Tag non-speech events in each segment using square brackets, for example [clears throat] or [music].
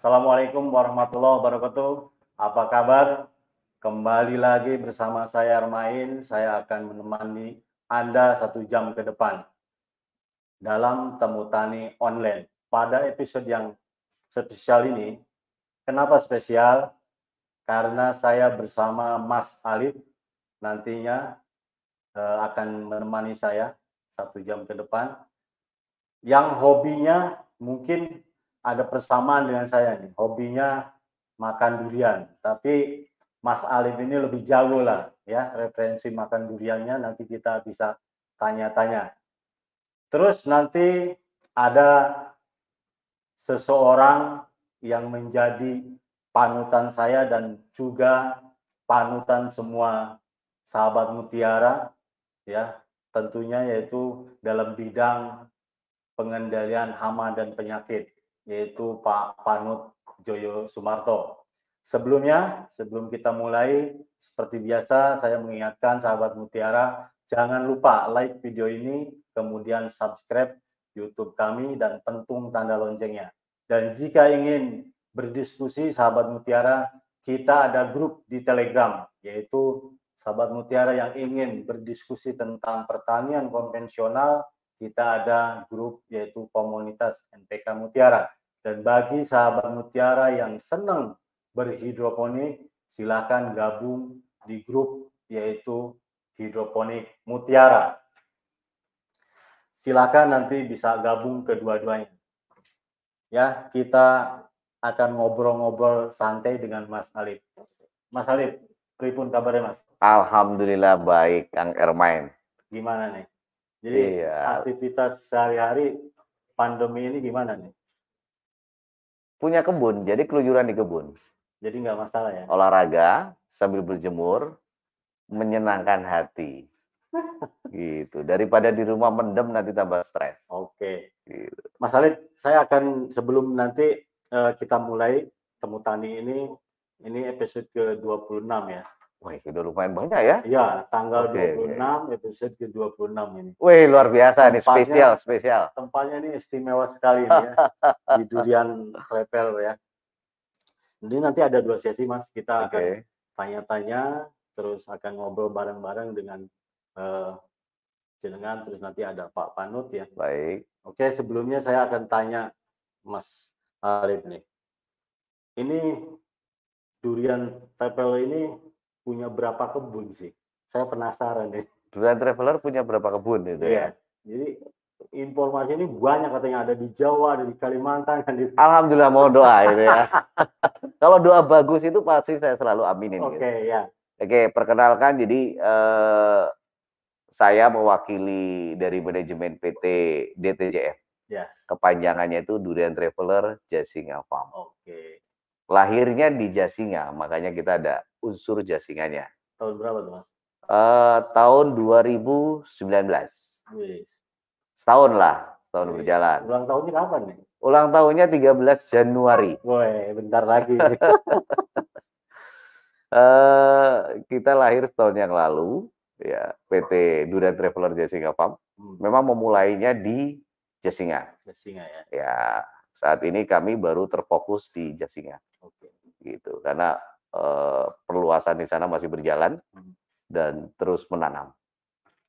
Assalamualaikum warahmatullahi wabarakatuh. Apa kabar? Kembali lagi bersama saya Armain, saya akan menemani Anda satu jam ke depan dalam Temu Tani Online. Pada episode yang spesial ini, kenapa spesial? Karena saya bersama Mas Alif nantinya eh, akan menemani saya satu jam ke depan. Yang hobinya mungkin ada persamaan dengan saya nih. Hobinya makan durian, tapi Mas Alif ini lebih jago lah ya referensi makan duriannya nanti kita bisa tanya-tanya. Terus nanti ada seseorang yang menjadi panutan saya dan juga panutan semua sahabat mutiara ya tentunya yaitu dalam bidang pengendalian hama dan penyakit yaitu Pak Panut Joyo Sumarto. Sebelumnya, sebelum kita mulai, seperti biasa saya mengingatkan sahabat Mutiara, jangan lupa like video ini, kemudian subscribe YouTube kami dan pentung tanda loncengnya. Dan jika ingin berdiskusi sahabat Mutiara, kita ada grup di Telegram, yaitu sahabat Mutiara yang ingin berdiskusi tentang pertanian konvensional, kita ada grup yaitu komunitas NPK Mutiara. Dan bagi sahabat Mutiara yang senang berhidroponik, silakan gabung di grup yaitu hidroponik Mutiara. Silakan nanti bisa gabung kedua-duanya. Ya, kita akan ngobrol-ngobrol santai dengan Mas Alif. Mas Alif, pripun kabarnya Mas? Alhamdulillah baik, Kang Ermain. Gimana nih? Jadi Iya. aktivitas sehari-hari pandemi ini gimana nih? Punya kebun, jadi keluyuran di kebun. Jadi nggak masalah ya? Olahraga sambil berjemur, menyenangkan hati. [laughs] Gitu. Daripada di rumah mendem nanti tambah stres. Oke. Gitu. Mas Alif, saya akan sebelum nanti eh, kita mulai temu tani ini, ini episode ke-26 ya. Wah, udah lumayan banyak ya. Iya, tanggal Oke, 26, episode ke-26 ini. Wih, luar biasa nih, Tempatnya- spesial, spesial. Tempatnya ini istimewa sekali ini ya, [laughs] di Durian Travel ya. Jadi nanti ada dua sesi Mas, kita akan Oke, tanya-tanya, terus akan ngobrol bareng-bareng dengan eh, jenengan, terus nanti ada Pak Panut ya. baik. Oke, sebelumnya saya akan tanya Mas Arif nih. Ini durian tepel ini punya berapa kebun sih? Saya penasaran nih. Durian Traveler punya berapa kebun itu Iya. ya? Jadi informasi ini banyak katanya ada di Jawa, ada di Kalimantan, kan di Alhamdulillah mau doa gitu ya. [laughs] Kalau doa bagus itu pasti saya selalu aminin. Oke, gitu. ya. Oke, perkenalkan jadi eh, saya mewakili dari manajemen PT DTJF. Ya. Kepanjangannya itu Durian Traveler Jasinga Farm. Oke. Lahirnya di Jasinga, makanya kita ada unsur Jasinganya. Tahun berapa tuh, Mas? Eh, tahun 2019. Wis. Setahun lah, setahun Oke. berjalan. Ulang tahunnya kapan nih? Ulang tahunnya 13 Januari. Woi, bentar lagi. [laughs] Eh, kita lahir setahun yang lalu, ya PT Durian Traveler Jasinga Farm. Hmm, Memang memulainya di Jasinga. Jasinga ya. Ya, saat ini kami baru terfokus di Jasinga, Oke. gitu. Karena eh, perluasan di sana masih berjalan Hmm. dan terus menanam,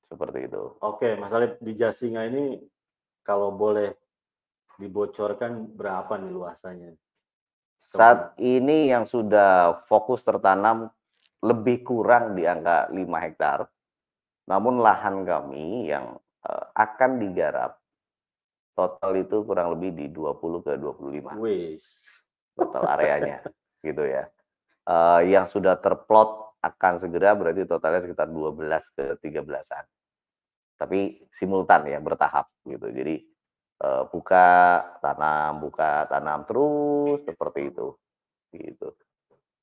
seperti itu. Oke, Mas Alif di Jasinga ini kalau boleh dibocorkan berapa nih luasannya? Saat ini yang sudah fokus tertanam lebih kurang di angka 5 hektar. Namun lahan kami yang eh, akan digarap total itu kurang lebih di 20 ke 25 Wis. total areanya gitu ya. Eh, yang sudah terplot akan segera berarti totalnya sekitar 12 ke 13-an. Tapi simultan ya, bertahap gitu. Jadi eh, buka tanam, buka tanam terus seperti itu. Gitu.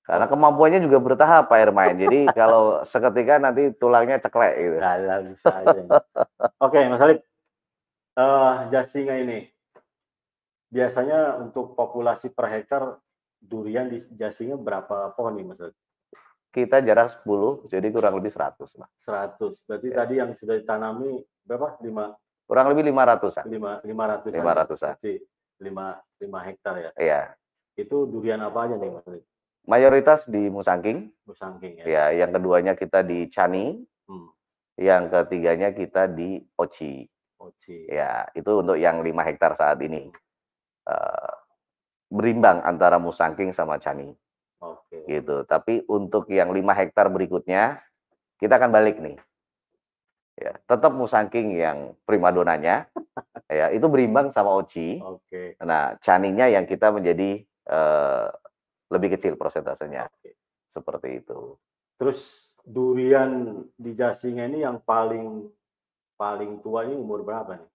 Karena kemampuannya juga bertahap Pak Hermain. Jadi kalau seketika nanti tulangnya ceklek gitu. Bisa aja. ini. Oke, Mas Alif. Eh, Jasinga ini biasanya untuk populasi per hektar durian di Jasinga berapa pohon nih, Mas? Kita jarak 10, jadi kurang lebih 100 lah. 100. Berarti Ya. tadi yang sudah ditanami berapa? 5 Kurang lebih 500-an. 5 500 500-an. Berarti 5 5 hektar ya. Iya. Itu durian apa aja nih Mas? Mayoritas di Musangking. Musangking ya. Ya, yang keduanya kita di Cani, Hmm. yang ketiganya kita di Oci. Oci. Ya, itu untuk yang 5 hektar saat ini. Eh, berimbang antara Musangking sama Cani Oke. gitu. Tapi untuk yang 5 hektar berikutnya kita akan balik nih. Ya, tetap Musangking yang primadonanya. [laughs] ya, itu berimbang sama Oci. Oke. Nah, Caninya yang kita menjadi eh, lebih kecil persentasenya. Oke. Seperti itu. Terus durian di Jasinga ini yang paling paling tua ini umur berapa nih?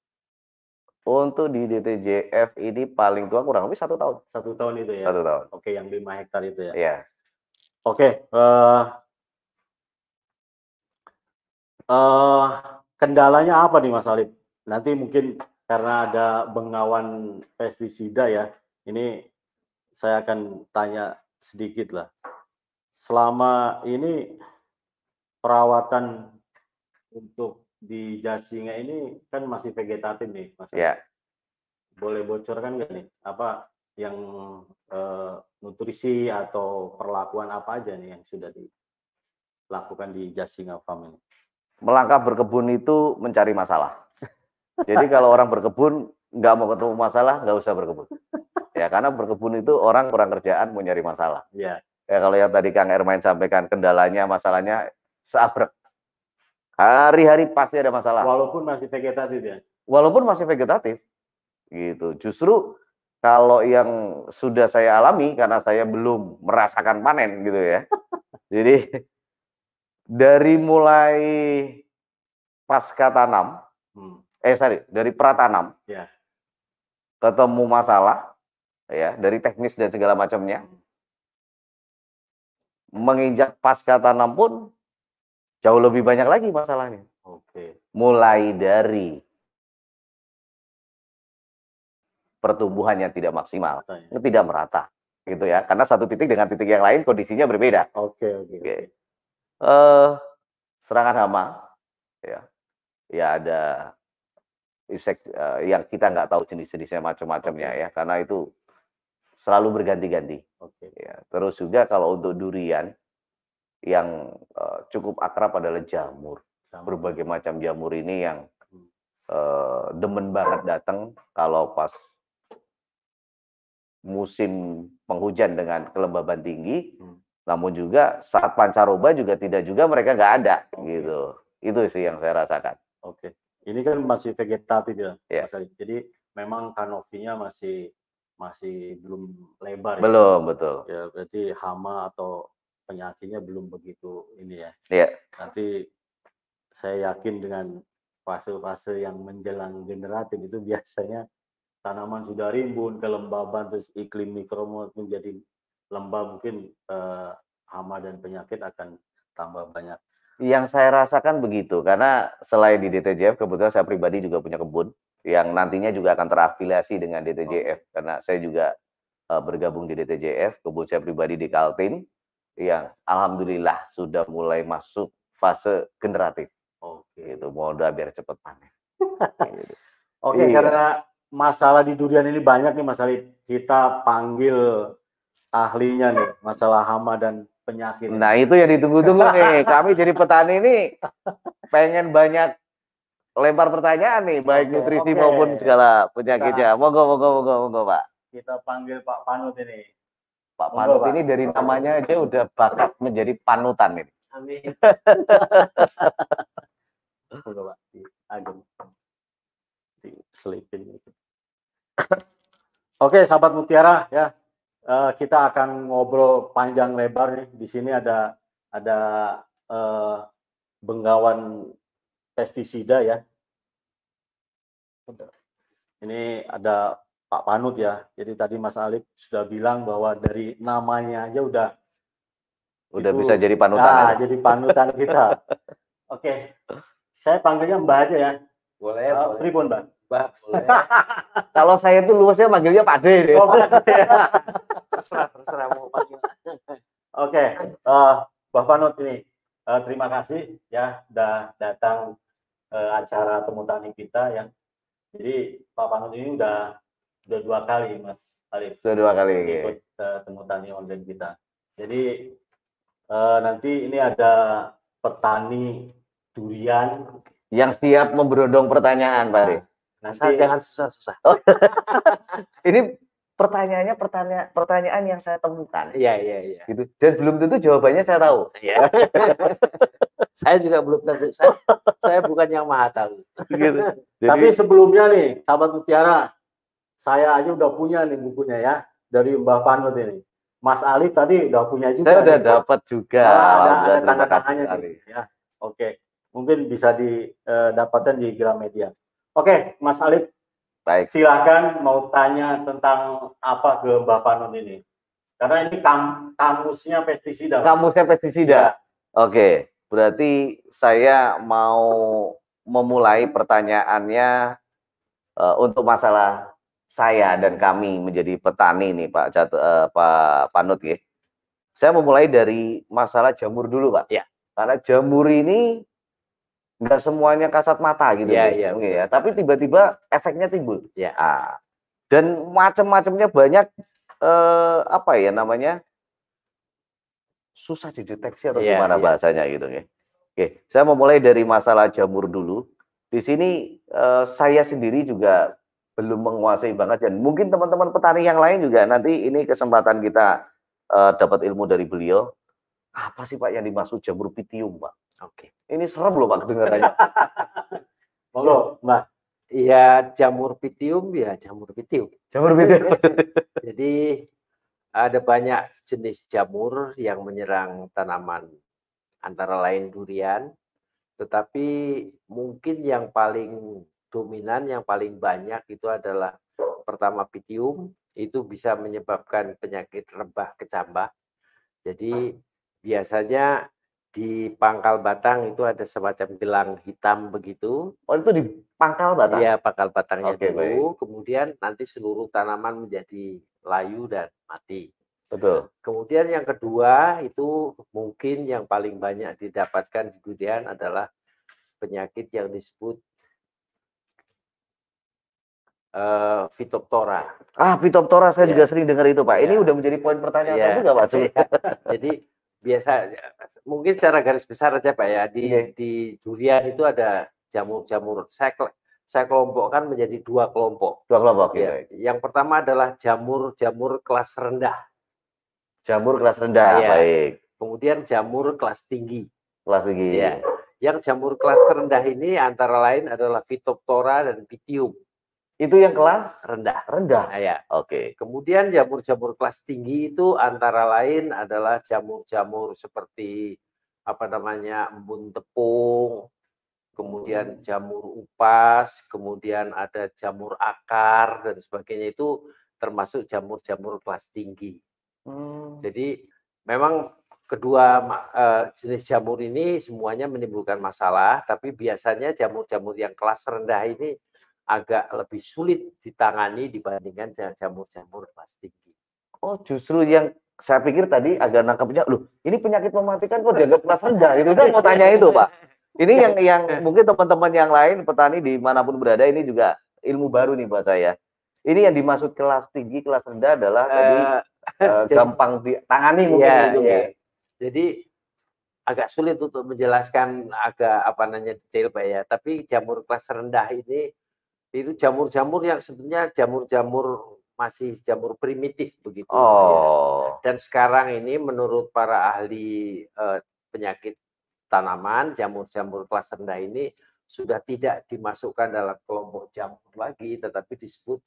Untuk di DTJF ini paling tua kurang lebih satu tahun. Satu tahun itu ya. Satu tahun. Oke, yang 5 hektar itu ya. Iya. Oke, eh eh, kendalanya apa nih Mas Alip? Nanti mungkin karena ada bengawan pestisida ya, ini saya akan tanya sedikit lah. Selama ini perawatan untuk di Jasinga ini kan masih vegetatif nih, Mas. Iya. Boleh bocorkan nggak nih apa yang eh, nutrisi atau perlakuan apa aja nih yang sudah dilakukan di Jasinga Farm ini? Melangkah berkebun itu mencari masalah. [laughs] Jadi kalau orang berkebun nggak mau ketemu masalah, nggak usah berkebun. Ya karena berkebun itu orang kurang kerjaan mau nyari masalah. Ya, Ya kalau yang tadi Kang Ermain sampaikan kendalanya, masalahnya seabrek. Hari-hari pasti ada masalah. walaupun masih vegetatif ya. Walaupun masih vegetatif. Gitu. Justru kalau yang sudah saya alami karena saya belum merasakan panen gitu ya. [laughs] Jadi dari mulai pasca tanam, Hmm, eh sorry, dari pratanam, Ya. ketemu masalah, ya dari teknis dan segala macamnya, hmm. menginjak pasca tanam pun jauh lebih banyak lagi masalahnya. Oke. Mulai dari pertumbuhan yang tidak maksimal, Katanya. tidak merata, gitu ya. Karena satu titik dengan titik yang lain kondisinya berbeda. Oke, oke. Oke. oke. eh serangan hama, ya, ya ada insek eh, yang kita nggak tahu jenis-jenisnya macam-macamnya ya, karena itu selalu berganti-ganti. Oke. Ya. Terus juga kalau untuk durian yang eh, cukup akrab adalah jamur. Sama. Berbagai macam jamur ini yang eh, demen banget datang kalau pas musim penghujan dengan kelembaban tinggi, Hmm. namun juga saat pancaroba juga tidak juga mereka nggak ada Oke. gitu. Itu sih yang saya rasakan. Oke. Ini kan masih vegetatif ya, Ya. Mas. Jadi memang kanopinya masih masih belum lebar ya. Belum betul. Ya, berarti hama atau penyakitnya belum begitu ini ya. Iya. Nanti saya yakin dengan fase-fase yang menjelang generatif itu biasanya tanaman sudah rimbun, kelembaban, terus iklim mikro menjadi lembab, mungkin eh, hama dan penyakit akan tambah banyak. Yang saya rasakan begitu karena selain di DTJF kebetulan saya pribadi juga punya kebun yang nantinya juga akan terafiliasi dengan DTJF karena saya juga eh, bergabung di DTJF, kebun saya pribadi di Kaltim yang alhamdulillah sudah mulai masuk fase generatif Oke. gitu. Moda biar cepat panen. [laughs] Gitu. Oke, Iya. karena masalah di durian ini banyak nih Mas Alip. Kita panggil ahlinya nih, masalah hama dan penyakit. ini. Nah, itu yang ditunggu-tunggu [laughs] nih. Kami jadi petani nih pengen banyak lempar pertanyaan nih, baik Oke, nutrisi oke. maupun segala penyakitnya. Monggo, monggo, monggo, monggo, Pak. Kita panggil Pak Panut ini. Pak Panut Pak. ini dari namanya aja udah bakat menjadi panutan ini. Amin. Monggo Pak, di agem. Diselipin. Oke, sahabat Mutiara ya. eh, kita akan ngobrol panjang lebar nih. Di sini ada ada eh, benggawan pestisida ya. Ini ada Pak Panut ya. Jadi tadi Mas Alif sudah bilang bahwa dari namanya aja udah Udah Itu- bisa jadi panutan. Nah, ya. jadi panutan kita. [laughs] Oke. Saya panggilnya Mbak aja ya. Boleh, Eh, boleh. Pripun, Mbak? Mbak, boleh. [laughs] Kalau saya tuh luasnya manggilnya Pak D deh. Oh, Mbak. [laughs] terserah, terserah mau panggil. Oke, eh, Mbak Panut ini eh, terima kasih ya udah datang eh, acara temu tani kita ya. Jadi Pak Panut ini udah udah dua kali Mas Alif Sudah dua kali. ikut eh, temu tani online kita. Jadi eh, nanti ini ada petani durian. Yang siap memberondong pertanyaan, Pak Ari. Asal Nanti jangan susah-susah. [laughs] Ini pertanyaannya pertanyaan pertanyaan yang saya temukan Iya, iya, iya. gitu. Dan belum tentu jawabannya saya tahu. Iya. [laughs] saya juga belum tentu. Saya, saya bukan yang maha tahu. Gitu. [laughs] Jadi, Tapi sebelumnya nih, sahabat Mutiara, saya aja udah punya nih bukunya ya dari Mbah Panut ini. Mas Ali tadi udah punya juga. saya udah dapat juga. Nah, ada, ada tanda tangannya nih. Ya, oke. Mungkin bisa didapatkan di Gramedia. Oke, Mas Ali, Baik. silakan mau tanya tentang apa ke Mbah Panut ini. Karena ini kam kamusnya pestisida. Kamusnya pestisida. Oke, berarti saya mau memulai pertanyaannya eh, untuk masalah saya dan kami menjadi petani nih Pak Jat, eh, Pak Panut ya. Saya memulai dari masalah jamur dulu Pak. Ya. Karena jamur ini nggak semuanya kasat mata gitu Iya, iya, mungkin ya. Tapi tiba-tiba efeknya timbul. Ya. Ah. Dan macam-macamnya banyak eh, apa ya namanya? susah dideteksi atau Iya, gimana iya. bahasanya gitu ya. Oke, saya memulai dari masalah jamur dulu. Di sini eh, saya sendiri juga belum menguasai banget dan mungkin teman-teman petani yang lain juga nanti ini kesempatan kita eh, dapat ilmu dari beliau. Apa sih Pak yang dimaksud jamur pitium, Pak? Oke. Ini serem loh Pak kedengarannya. [laughs] Monggo, Mbak. Iya, jamur pitium ya jamur pitium. jamur pitium. [laughs] Jadi ada banyak jenis jamur yang menyerang tanaman antara lain durian, tetapi mungkin yang paling dominan, yang paling banyak itu adalah pertama pitium, itu bisa menyebabkan penyakit rebah kecambah. Jadi biasanya di pangkal batang itu ada semacam gelang hitam begitu, Oh itu di pangkal batang. Iya, pangkal batangnya Oke, dulu, kemudian nanti seluruh tanaman menjadi layu dan mati. Betul. Kemudian yang kedua itu mungkin yang paling banyak didapatkan di durian adalah penyakit yang disebut Phytophthora. Ah, Phytophthora saya Iya. juga sering dengar itu, Pak. Ini Iya. udah menjadi poin pertanyaan Iya. saya juga, Pak. Cuma- Jadi biasa mungkin secara garis besar aja Pak ya di Iya. di durian itu ada jamur-jamur saya saya kelompokkan menjadi dua kelompok. Dua kelompok gitu. Ya, yang pertama adalah jamur-jamur kelas rendah, Jamur kelas rendah, Iya. baik. kemudian jamur kelas tinggi. Kelas tinggi. Ya. Yang jamur kelas rendah ini antara lain adalah Phytophthora dan Pythium Itu yang kelas rendah. rendah. Nah, ya. Oke. Kemudian jamur-jamur kelas tinggi itu antara lain adalah jamur-jamur seperti apa namanya embun tepung, kemudian jamur upas, kemudian ada jamur akar dan sebagainya itu termasuk jamur-jamur kelas tinggi. Hmm. Jadi memang kedua eh, jenis jamur ini semuanya menimbulkan masalah, tapi biasanya jamur-jamur yang kelas rendah ini agak lebih sulit ditangani dibandingkan ja- jamur-jamur kelas tinggi. Oh, justru yang saya pikir tadi agak nangkapnya, loh, ini penyakit mematikan kok dianggap kelas rendah. Itu kan mau tanya itu, Pak. Ini yang yang mungkin teman-teman yang lain petani di mana pun berada ini juga ilmu baru nih buat saya. Ini yang dimaksud kelas tinggi, kelas rendah adalah tadi eh, [laughs] jadi- gampang ditangani mungkin Iya, gitu iya. ya. Jadi agak sulit untuk menjelaskan agak apa namanya detail Pak ya. Tapi jamur kelas rendah ini itu jamur-jamur yang sebenarnya jamur-jamur masih jamur primitif begitu. Ya. Oh. Dan sekarang ini menurut para ahli eh, penyakit tanaman, jamur-jamur kelas rendah ini sudah tidak dimasukkan dalam kelompok jamur lagi, tetapi disebut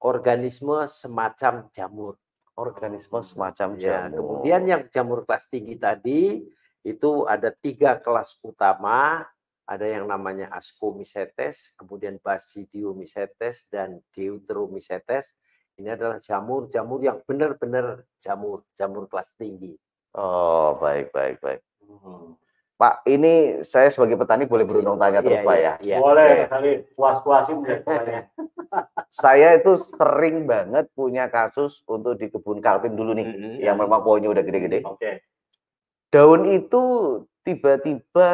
organisme semacam jamur. Organisme semacam Ya, jamur. kemudian yang jamur kelas tinggi tadi itu ada tiga kelas utama, ada yang namanya Ascomycetes, kemudian Basidiomycetes dan Deuteromycetes. Ini adalah jamur-jamur yang benar-benar jamur, jamur kelas tinggi. Oh, baik, baik, baik. Hmm. Pak, ini saya sebagai petani boleh berundang tanya terus, Iya, Pak iya, ya. iya. Boleh kali puas-puasin. [laughs] Saya itu sering banget punya kasus untuk di kebun kalpin dulu nih, Mhm, yang mhm. memang pohonnya udah gede-gede. Oke. Daun itu tiba-tiba,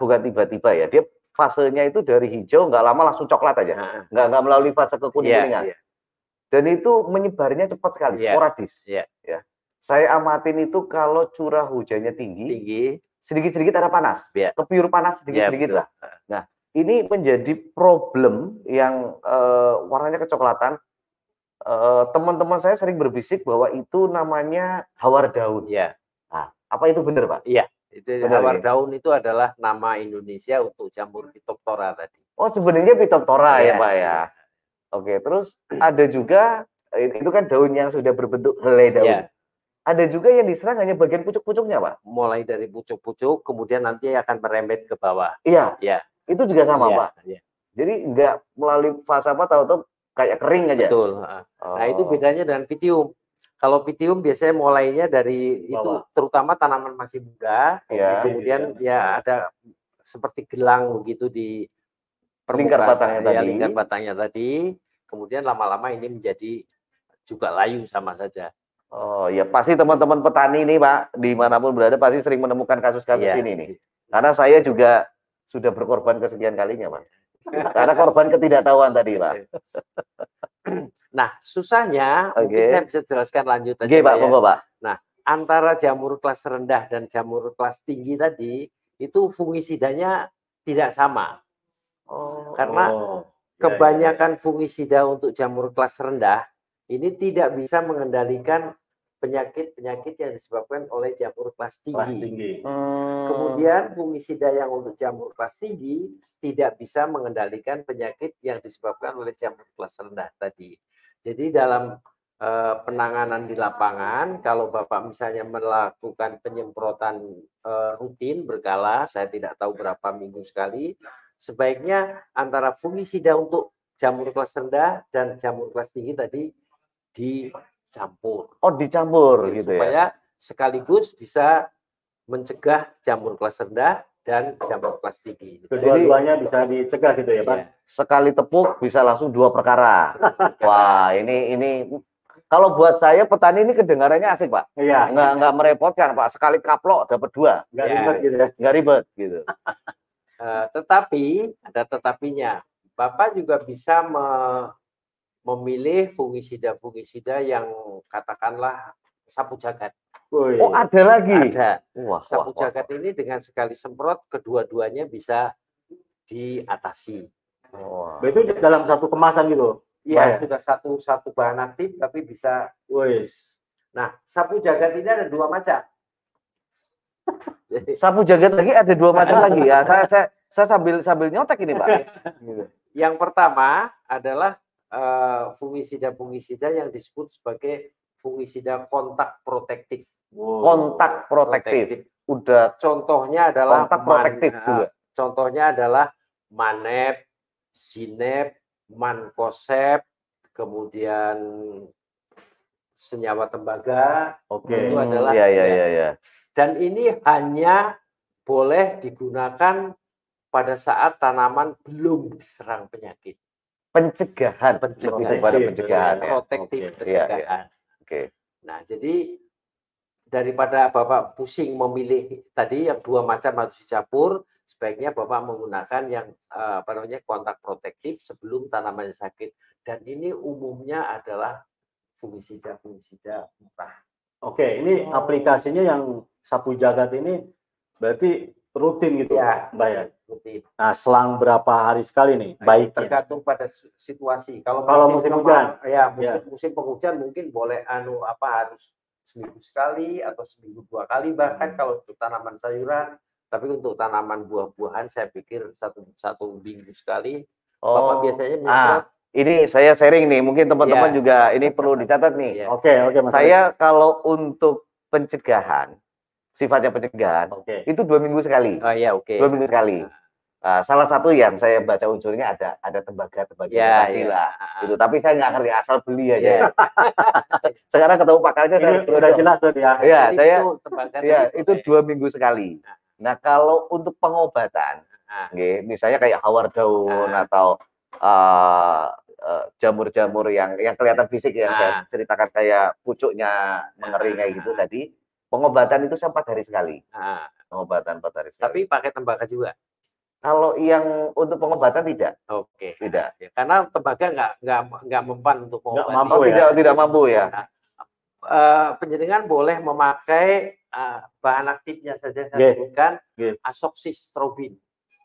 bukan tiba-tiba ya, dia fasenya itu dari hijau nggak lama langsung coklat aja, Nah, nggak nggak melalui fase iya, kekuningan. iya. dan itu menyebarnya cepat sekali, Iya, sporadis. iya. Ya. Saya amatin itu kalau curah hujannya tinggi, tinggi. sedikit-sedikit ada panas, Iya. kepiur panas Ya, sedikit-sedikit betul. lah. Ini menjadi problem yang eh, warnanya kecoklatan. Eh, Teman-teman saya sering berbisik bahwa itu namanya hawar daun. Ya, Nah, apa itu benar, Pak? Itu Benar, hawar ya? daun itu adalah nama Indonesia untuk jamur Phytophthora tadi. Oh, sebenarnya Phytophthora ya, Iya, Pak ya. iya. Oke, terus ada juga itu kan daun yang sudah berbentuk helai daun. Iya. Ada juga yang diserang hanya bagian pucuk-pucuknya, Pak. Mulai dari pucuk-pucuk, kemudian nanti akan merembet ke bawah. Iya. Iya. Itu juga sama, Iya, Pak. iya, Jadi enggak melalui fase apa tahu-tahu kayak kering aja. betul. Nah, itu Oh. bedanya dengan pitium. Kalau pitium biasanya mulainya dari itu Bawah. terutama tanaman masih muda, Iya. kemudian ya ada seperti gelang begitu di Lingkar batangnya ya, tadi. lingkar batangnya tadi. Kemudian lama-lama ini menjadi juga layu sama saja. Oh, ya pasti teman-teman petani ini, Pak, di mana pun berada pasti sering menemukan kasus-kasus Iya. ini nih. Karena saya juga sudah berkorban kesekian kalinya, Pak. [laughs] Karena korban ketidaktahuan tadi, Pak. [clears throat] Nah, susahnya mungkin Oke. saya bisa jelaskan lanjut Oke, Pak, Pak, ya. monggo, Pak. Antara jamur kelas rendah dan jamur kelas tinggi tadi itu fungisidanya tidak sama. Oh, Karena Oh, ya, Kebanyakan fungisida untuk jamur kelas rendah ini tidak bisa mengendalikan penyakit-penyakit yang disebabkan oleh jamur kelas ya, kelas tinggi. tinggi. Hmm. Kemudian fungisida yang untuk jamur kelas tinggi tidak bisa mengendalikan penyakit yang disebabkan oleh jamur kelas rendah tadi. Jadi dalam eh, penanganan di lapangan, kalau Bapak misalnya melakukan penyemprotan eh, rutin berkala, saya tidak tahu berapa minggu sekali, sebaiknya antara fungisida untuk jamur kelas rendah dan jamur kelas tinggi tadi dicampur Oh, dicampur gitu ya. supaya sekaligus bisa mencegah jamur kelas rendah dan jamur kelas tinggi. Kedua-duanya bisa dicegah gitu ya, Pak? Iya. Sekali tepuk bisa langsung dua perkara. Wah, ini ini kalau buat saya petani ini kedengarannya asik, Pak. Iya, Nggak nggak merepotkan, Pak. Sekali kaplok dapat dua, nggak Ya. ribet gitu ya. nggak ribet gitu. Eh, tetapi ada tetapinya. Bapak juga bisa me- memilih fungisida-fungisida yang katakanlah sapu jagat. Oh, ada lagi. Ada Wah, sapu wah, wah. jagat ini dengan sekali semprot kedua-duanya bisa diatasi. Wah. Itu dalam satu kemasan gitu. Ya Baik. sudah satu satu bahan aktif tapi bisa. Wis. Nah sapu jagat ini ada dua macam. [laughs] Sapu jagat lagi ada dua macam lagi ya. Saya, saya, saya sambil sambil nyotek ini, Pak. Gitu. Yang pertama adalah eh, fungisida-fungisida yang disebut sebagai fungisida kontak protektif. Kontak protektif. Udah Contohnya adalah kontak protektif man- juga. eh, Contohnya adalah manep, sinep, mankosep, kemudian senyawa tembaga, Oke. Itu Hmm, adalah- Iya, iya, ya. iya, iya. dan ini hanya boleh digunakan pada saat tanaman belum diserang penyakit. Pencegahan. Pencegahan. Lebih kepada Protektif, pencegahan ya. Protektif Oke. Iya, iya. pencegahan. Oke. Nah, jadi daripada Bapak pusing memilih tadi yang dua macam harus dicampur, sebaiknya Bapak menggunakan yang eh, apa namanya kontak protektif sebelum tanamannya sakit. Dan ini umumnya adalah fungisida-fungisida murah. Oke, ini Oh. aplikasinya yang sapu jagat ini berarti rutin gitu, Ya. Mbak ya? Rutin. Nah, selang berapa hari sekali nih Nah, baiknya? tergantung pada situasi. Kalau, Kalau musim kema- hujan? ya musim, musim penghujan mungkin boleh anu apa harus seminggu sekali atau seminggu dua kali bahkan Hmm. kalau untuk tanaman sayuran. Tapi untuk tanaman buah-buahan saya pikir satu satu minggu sekali. Bapak Oh. biasanya Ah, ini saya sharing nih, mungkin teman-teman Iya. juga ini perlu dicatat nih. Iya. Oke, oke, Mas. Saya kalau untuk pencegahan, sifatnya pencegahan, Oke. itu dua minggu sekali. Oh ya oke. Dua minggu sekali. Ah, salah satu yang saya baca unsurnya ada ada tembaga tembaga Ya, tadi ya. lah. Ah, Gitu. Tapi saya nggak ngerti asal beli aja. Ya. [laughs] Sekarang ketemu pakarnya saya Ini udah jelas tuh ya. Iya, Jadi saya itu tembaga ya itu boleh. dua minggu sekali. Nah kalau untuk pengobatan, Ah. nggih, misalnya kayak hawar daun Ah. atau eh, eh, jamur-jamur yang yang kelihatan fisik yang saya Ah. ceritakan kayak pucuknya mengering kayak gitu Ah. tadi, pengobatan itu saya empat hari sekali. Ah, Pengobatan empat hari sekali. tapi pakai tembaga juga. Kalau yang untuk pengobatan tidak, Oke. tidak. Ya, karena tembaga nggak nggak nggak mempan untuk Nggak mengobati. mampu Oh, ya? tidak tidak mampu ya. Nah, eh, penjaringan boleh memakai eh, bahan aktifnya saja saya Oke. sebutkan Oke.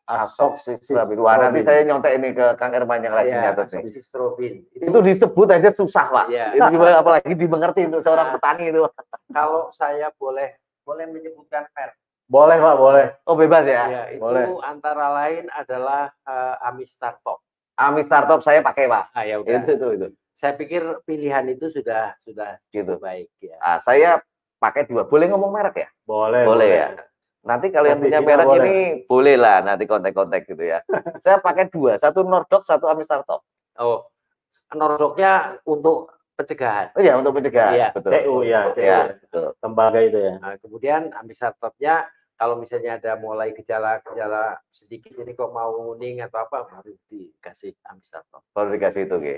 Asoxystrobin. Wah, nanti saya nyontek ini ke Kang Erman yang lagi Ya, nyatet nih. asoxystrobin. Itu disebut aja susah, Pak. ya, Itu gimana apalagi dimengerti untuk seorang Nah. petani itu. kalau saya boleh boleh menyebutkan merek. Boleh Pak, boleh. Oh, bebas ya. Ya, itu boleh. antara lain adalah eh, Amistar Top. Ami startup saya pakai, Pak. Ah, ya udah. Itu itu itu. Saya pikir pilihan itu sudah sudah Gitu. cukup baik ya. Ah, saya pakai dua. Boleh ngomong merek ya? Boleh. Boleh ya. Nanti kalau yang punya merek boleh. ini boleh lah nanti kontak-kontak gitu ya. [laughs] saya pakai dua, satu Nordok, satu Ami startup. Oh, nordoknya untuk pencegahan. Oh iya, untuk pencegahan. Iya, betul. CU ya, CU. Ya, betul. Tembaga itu ya. Nah, kemudian amisartopnya kalau misalnya ada mulai gejala-gejala sedikit ini kok mau kuning atau apa baru dikasih amisartop. Kalau dikasih itu, oke.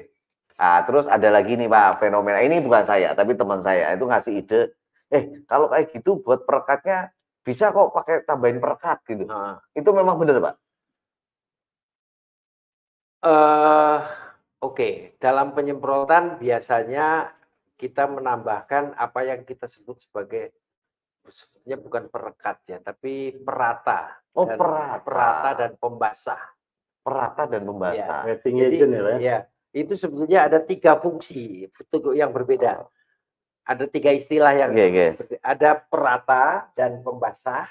Nah, terus ada lagi nih Pak, fenomena ini bukan saya, tapi teman saya itu ngasih ide, eh kalau kayak gitu buat perekatnya bisa kok pakai tambahin perekat gitu. Nah, Itu memang benar Pak? eh, Oke, dalam penyemprotan biasanya kita menambahkan apa yang kita sebut sebagai sebetulnya bukan perekat ya, tapi perata. Oh, dan, perata. perata dan pembasah. Perata dan pembasah. Wetting Jadi, agent ya, ya. ya, itu sebetulnya ada tiga fungsi untuk yang berbeda. Ada tiga istilah yang oke. berbeda. Ada perata dan pembasah.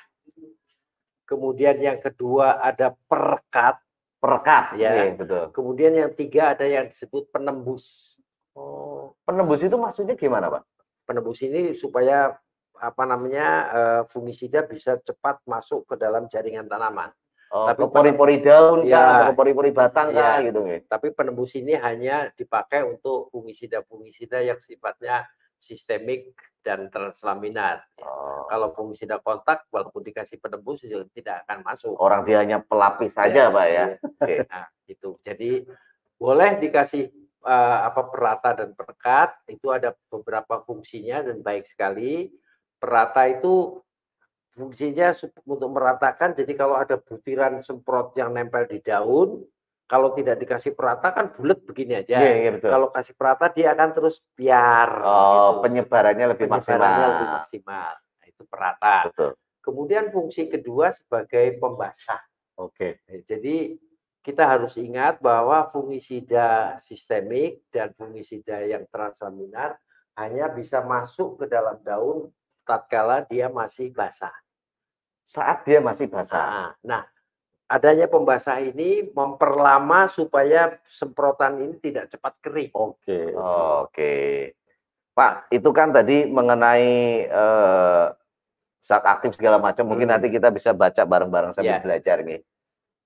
Kemudian yang kedua ada perekat. Perekat, Ya. Oke, betul. Kemudian yang tiga ada yang disebut penembus. Oh, penembus itu maksudnya gimana Pak? Penembus ini supaya apa namanya eh, fungisida bisa cepat masuk ke dalam jaringan tanaman. Oh, Tapi pori-pori daun Ya. kah, ke pori-pori batang kah, Ya. gitu nggih. Tapi penembus ini hanya dipakai untuk fungisida-fungisida yang sifatnya sistemik dan translaminar. Ya. Oh, Kalau fungisida kontak, walaupun dikasih penembus juga tidak akan masuk. orang dia hanya pelapis saja Pak ya. Iya. Oke. [laughs] Nah, itu. Jadi boleh dikasih eh, apa perata dan perekat itu ada beberapa fungsinya dan baik sekali. Perata itu fungsinya untuk meratakan. Jadi kalau ada butiran semprot yang nempel di daun, kalau tidak dikasih perata kan bulat begini aja. Iya, iya betul. Kalau kasih perata dia akan terus biar. Oh, gitu. penyebarannya lebih Penyebarannya maksimal. lebih maksimal. Nah, itu perata. Betul. Kemudian fungsi kedua sebagai pembasah. Oke. Eh, Jadi kita harus ingat bahwa fungisida sistemik dan fungisida yang translaminar hanya bisa masuk ke dalam daun tatkala dia masih basah. Saat dia masih basah. Nah, nah, adanya pembasah ini memperlama supaya semprotan ini tidak cepat kering. Oke. Oke. Pak, itu kan tadi mengenai eh, zat aktif segala macam. Mungkin Hmm. nanti kita bisa baca bareng-bareng sambil Ya. belajar nih.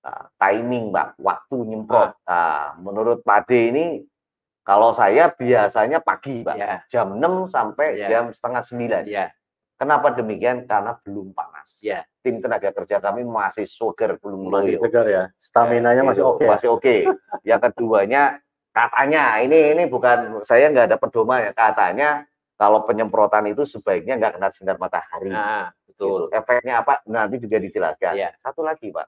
Nah, timing, Pak, waktu nyemprot. Nah, menurut Pak D ini, kalau saya biasanya pagi, Pak. Ya, Jam 6 sampai Ya. jam setengah 9. ya, Kenapa demikian? Karena belum panas. Ya. Tim tenaga kerja kami masih seger, belum Masih loyo. segar ya. Stamina-nya masih Itu, oke. ya? Masih oke. Yang keduanya katanya ini ini bukan saya nggak ada pedoman ya katanya kalau penyemprotan itu sebaiknya nggak kena sinar matahari. nah, Gitu. betul. Efeknya apa? Nanti juga dijelaskan. Iya. Satu lagi pak,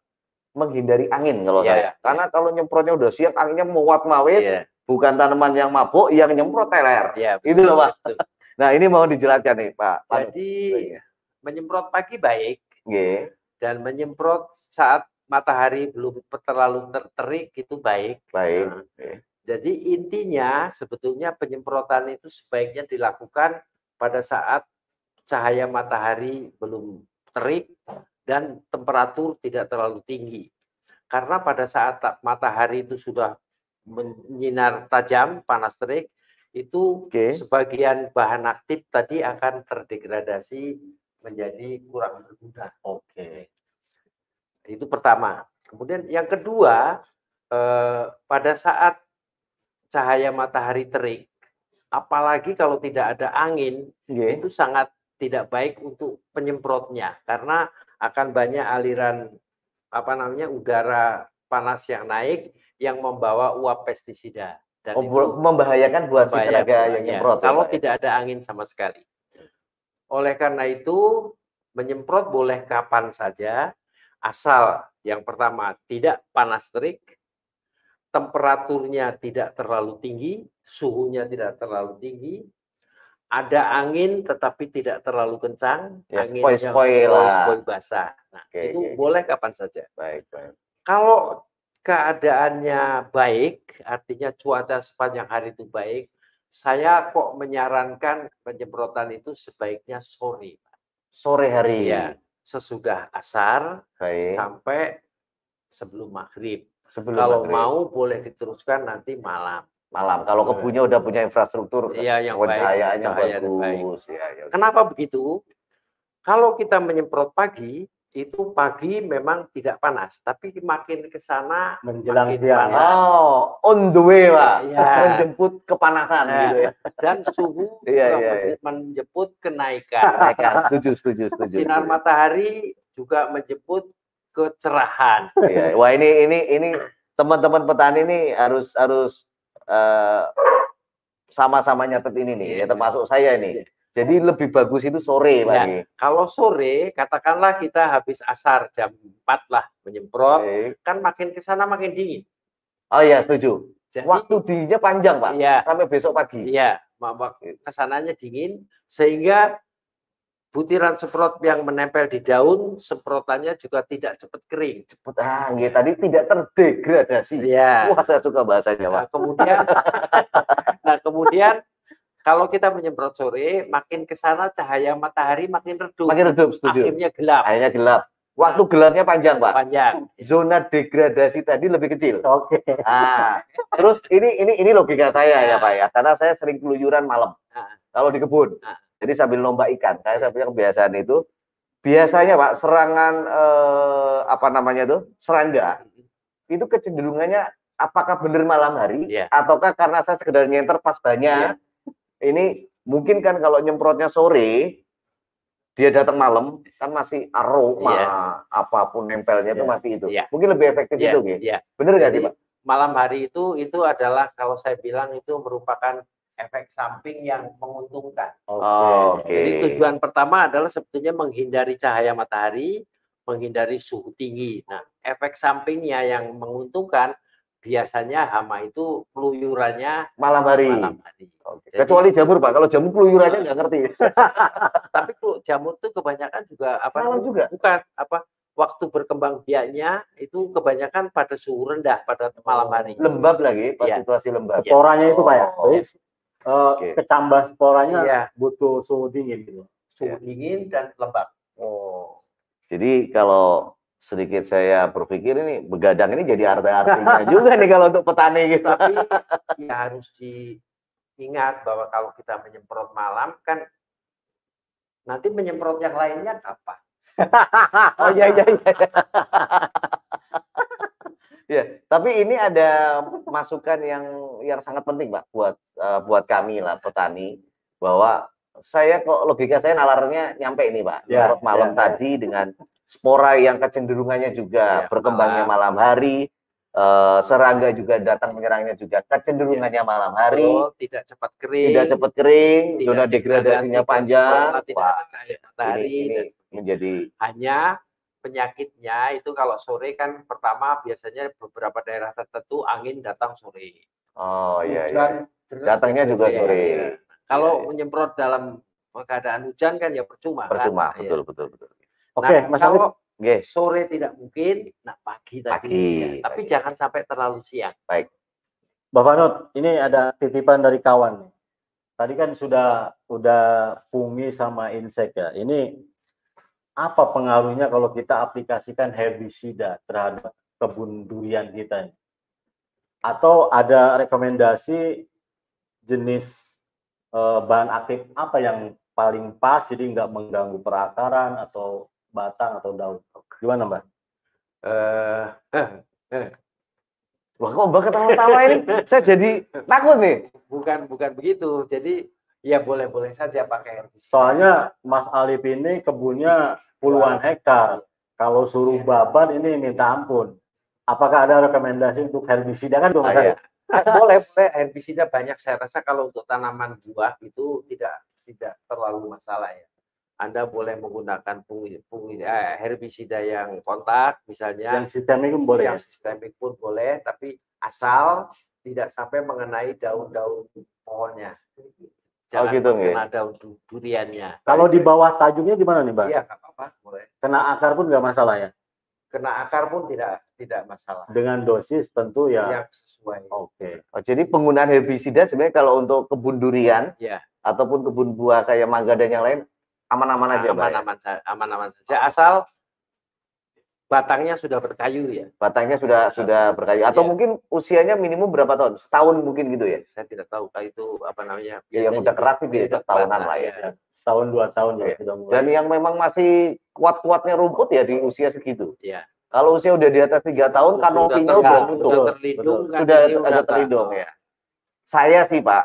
menghindari angin kalau Iya, saya. iya. Karena kalau nyemprotnya udah siap, anginnya muat mawit, Iya, bukan tanaman yang mabuk, yang nyemprot teler. iya, Itu loh pak. betul. Nah ini mau dijelaskan nih pak. Jadi menyemprot pagi baik Nggih, dan menyemprot saat matahari belum terlalu ter- terik itu baik. baik. Nah, Oke. Jadi intinya sebetulnya penyemprotan itu sebaiknya dilakukan pada saat cahaya matahari belum terik dan temperatur tidak terlalu tinggi. Karena pada saat ta- matahari itu sudah menyinar tajam, panas terik, itu Oke. sebagian bahan aktif tadi akan terdegradasi menjadi kurang berguna. Oke. Itu pertama. Kemudian yang kedua, eh, pada saat cahaya matahari terik, apalagi kalau tidak ada angin, Nggih. itu sangat tidak baik untuk penyemprotnya karena akan banyak aliran apa namanya udara panas yang naik yang membawa uap pestisida. Dan Oh, membahayakan buat si tenaga yang ya, nyemprot. ya, kalau ya? tidak ada angin sama sekali. Oleh karena itu, menyemprot boleh kapan saja, asal yang pertama tidak panas terik, temperaturnya tidak terlalu tinggi, suhunya tidak terlalu tinggi, ada angin tetapi tidak terlalu kencang, Ya, angin sepoi-sepoi yang lah. sepoi-sepoi basah. Nah, Oke, itu oke. boleh kapan saja. Baik, baik. Kalau keadaannya baik, artinya cuaca sepanjang hari itu baik, saya kok menyarankan penyemprotan itu sebaiknya sore. Sore hari. Iya, sesudah asar Baik. sampai sebelum maghrib. Sebelum Kalau maghrib. mau boleh diteruskan nanti malam. malam. Kalau kebunnya udah punya infrastruktur, Iya, yang baik, pencahayaannya cahaya dan baik. bagus. Ya, ya. Kenapa begitu? Kalau kita menyemprot pagi, itu pagi memang tidak panas, tapi makin ke sana menjelang Makin siang. panas. Oh, on the way, Pak. Iya. Menjemput kepanasan Nah, gitu ya. dan suhu [laughs] Iya, juga iya, men- menjemput kenaikan. [laughs] Kenaikan. Setuju, setuju, setuju. Sinar matahari juga menjemput kecerahan. Iya. Wah, ini ini ini teman-teman petani ini harus harus eh, sama-sama nyatet ini nih, Iya. ya termasuk saya ini. Jadi lebih bagus itu sore, Pak. Ya. Ini. Kalau sore, katakanlah kita habis asar jam 4 lah menyemprot, Baik. kan makin ke sana makin dingin. Oh iya, setuju. Jadi, Waktu dinginnya panjang, Pak. Iya. Sampai besok pagi. Iya, ke sananya dingin sehingga butiran semprot yang menempel di daun semprotannya juga tidak cepat kering. Cepet, ah, nggih, tadi tidak terdegradasi. Iya. Wah, saya suka bahasanya, Pak. Nah, kemudian [laughs] nah kemudian kalau kita menyemprot sore makin ke sana cahaya matahari makin redup. Makin redup, setuju. Akhirnya gelap, Akhirnya gelap. Waktu gelapnya panjang, Pak. panjang. Zona degradasi tadi lebih kecil. Oke. Ah, terus ini ini ini logika saya ya Ya. Pak ya, karena saya sering keluyuran malam. Ah. Kalau di kebun. Ah. Jadi sambil lomba ikan. Saya saya punya kebiasaan itu. Biasanya Pak, serangan eh, apa namanya tuh? Serangga. Itu kecenderungannya apakah benar malam hari Iya. ataukah karena saya sekedar nyenter pas banyak. Ini mungkin kan kalau nyemprotnya sore dia datang malam kan masih aroma Iya. apa pun nempelnya itu Iya. masih itu. Iya. Mungkin lebih efektif Iya, itu, gitu. iya. Bener nggak sih Pak? malam hari itu itu adalah kalau saya bilang itu merupakan efek samping yang menguntungkan. Oke. Jadi tujuan pertama adalah sebetulnya menghindari cahaya matahari, menghindari suhu tinggi. Nah, efek sampingnya yang menguntungkan biasanya hama itu peluyurannya malam hari. malam hari. Oke. Jadi- Kecuali jamur Pak, kalau jamur keluyurannya nggak ngerti. [laughs] Tapi jamur itu kebanyakan juga apa? Malam juga? Bukan apa? Waktu berkembang biaknya itu kebanyakan pada suhu rendah pada malam hari. Lembab lagi, pas Iya. situasi lembab. Sporanya itu Pak ya. Oh. Jadi eh, Oke. kecambah sporanya Iya, butuh suhu dingin gitu. suhu Iya. dingin dan lembab. Oh. Jadi kalau sedikit saya berpikir ini begadang ini jadi arti-artinya [laughs] juga nih kalau untuk petani gitu. Tapi [laughs] ya harus diingat bahwa kalau kita menyemprot malam kan nanti menyemprot yang lainnya kapan? [laughs] Oh iya iya iya. Ya, tapi ini ada masukan yang yang sangat penting, Pak, buat eh, buat kami lah petani bahwa saya kok logika saya nalarnya nyampe ini, Pak. Ya, Menurut malam ya, ya. tadi dengan spora yang kecenderungannya juga Ya, berkembangnya malam. malam hari, eh, serangga juga datang menyerangnya juga kecenderungannya malam hari, Betul, tidak cepat kering, tidak cepat kering, tidak zona degradasinya degradasi, panjang. tidak Wah, ada cahaya ini, matahari ini dan menjadi hanya penyakitnya itu kalau sore kan pertama biasanya beberapa daerah tertentu angin datang sore. oh iya iya. Hujan Datangnya juga sore. Iya. Kalau Iya, iya. menyemprot dalam keadaan hujan kan ya percuma. kan? Percuma, Iya. betul betul betul. Oke, Nah, Mas kalau Oke. sore tidak mungkin, nah pagi tadi. Pagi, ya. Tapi pagi. jangan sampai terlalu siang. Bapak Nut, ini ada titipan dari kawan. Tadi kan sudah udah fungi sama insek ya. Ini apa pengaruhnya kalau kita aplikasikan herbisida terhadap kebun durian kita ini? Atau ada rekomendasi jenis eh, bahan aktif apa yang paling pas jadi nggak mengganggu perakaran atau batang atau daun? Gimana Mbak? Eh, Wah kok mbak ketawa-tawa ini? [laughs] Saya jadi takut nih. bukan bukan begitu. Jadi ya boleh-boleh saja pakai herbisida. Soalnya Mas Alif ini kebunnya puluhan hektar. Kalau suruh Iya. babat ini minta ampun. Apakah ada rekomendasi untuk herbisida kan Mas Ah, iya. Ah, boleh boleh herbisida banyak saya rasa kalau untuk tanaman buah itu tidak tidak terlalu masalah ya Anda boleh menggunakan pungi, pungi, eh, herbisida yang kontak misalnya Yang sistemik pun boleh. yang sistemik pun boleh, tapi asal tidak sampai mengenai daun-daun pohonnya. Jangan gitu, nggih. kena daun du- duriannya. Kalau di bawah tajuknya gimana nih, Mbak? Iya, nggak apa-apa, boleh. Kena akar pun nggak masalah ya. Kena akar pun tidak tidak masalah. Dengan dosis tentu ya. Yang sesuai. Oke. Oh, jadi penggunaan herbisida sebenarnya kalau untuk kebun durian Ya, ataupun kebun buah kayak mangga dan yang lain aman-aman aja, ya? aman-aman saja, aman-aman saja. Asal batangnya sudah berkayu ya. Batangnya sudah sudah berkayu atau Iya. mungkin usianya minimum berapa tahun? Setahun mungkin gitu ya. Saya tidak tahu kalau itu apa namanya. Ya, yang biasanya udah keras sih udah biasa setahunan lah ya. ya. Setahun dua tahun ya Iya. sudah mulai. Dan yang memang masih kuat-kuatnya rumput ya di usia segitu. Iya. Kalau usia udah di atas tiga tahun, Sudah kanopinya udah Betul, tutup, sudah terlindung kan sudah ada terlindung ya. Saya sih Pak,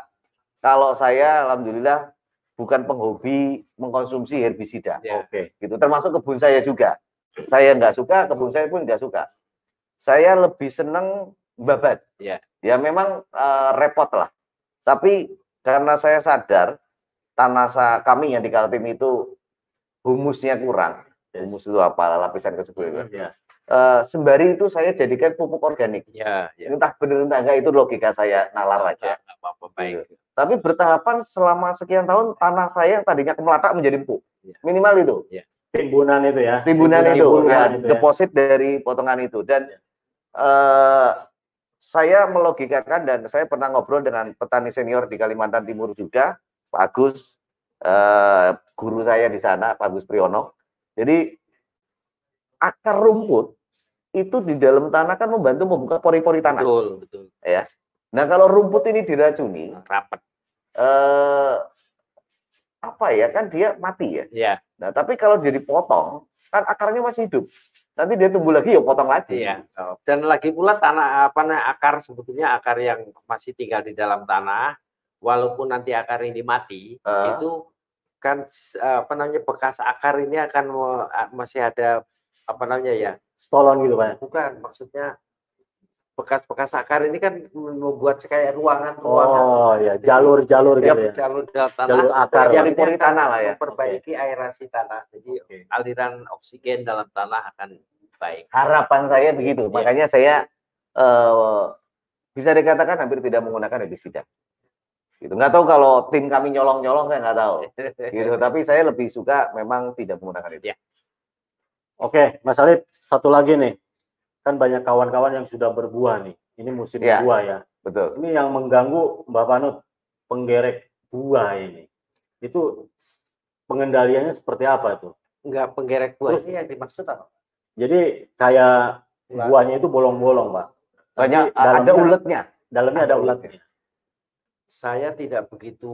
kalau saya alhamdulillah bukan penghobi mengkonsumsi herbisida. Ya. Oke. gitu. Termasuk kebun saya juga. Saya nggak suka kebun saya pun nggak suka. Saya lebih seneng babat Ya. ya memang eh, repot lah. Tapi karena saya sadar tanah sa- kami yang di Kaltim itu humusnya kurang. Humus itu apa? Lapisan kesebut itu Ya. Eh, sembari itu saya jadikan pupuk organik Ya, ya. entah benar entah enggak itu logika saya nalar aja Nggak apa-apa baik. tapi bertahapan selama sekian tahun tanah saya yang tadinya kemelatak menjadi empuk Ya. minimal itu Timbunan itu ya. timbunan itu timbunan ya, itu ya. deposit dari potongan itu dan Ya. eh, saya melogikakan dan saya pernah ngobrol dengan petani senior di Kalimantan Timur juga Pak Agus eh, guru saya di sana Pak Agus Priyono jadi akar rumput itu di dalam tanah kan membantu membuka pori-pori tanah Betul, betul. ya nah kalau rumput ini diracuni Rapat. eh, apa ya kan dia mati ya Ya, Nah, tapi kalau dia dipotong, kan akarnya masih hidup. Nanti dia tumbuh lagi ya potong lagi. iya. Dan lagi pula tanah apa namanya akar sebetulnya akar yang masih tinggal di dalam tanah, walaupun nanti akar ini mati, Eh. itu kan s- apa namanya bekas akar ini akan masih ada apa namanya ya? Stolon gitu Pak. Bukan, maksudnya bekas-bekas akar ini kan membuat kayak ruangan-ruangan. Oh ya, jalur-jalur Ya, gitu ya. jalur dalam tanah Jalur akar. yang tanah lah ya. Memperbaiki aerasi tanah. Jadi Oke. aliran oksigen dalam tanah akan baik. Harapan saya begitu. Iya. Makanya saya eh, bisa dikatakan hampir tidak menggunakan herbisida. Gitu. Nggak tahu kalau tim kami nyolong-nyolong saya nggak tahu. [laughs] Gitu. Tapi saya lebih suka memang tidak menggunakan itu. Iya. Oke, Mas Alif, satu lagi nih. Kan banyak kawan-kawan yang sudah berbuah nih. Ini musim Iya. buah ya. Betul. Ini yang mengganggu Mbak Panut, penggerek buah ini. Itu pengendaliannya seperti apa tuh? Enggak penggerek buah Terus- ini yang dimaksud apa? Jadi kayak buahnya itu bolong-bolong, Pak. Banyak ada dalamnya- uletnya. Dalamnya ada ada ulatnya. Saya tidak begitu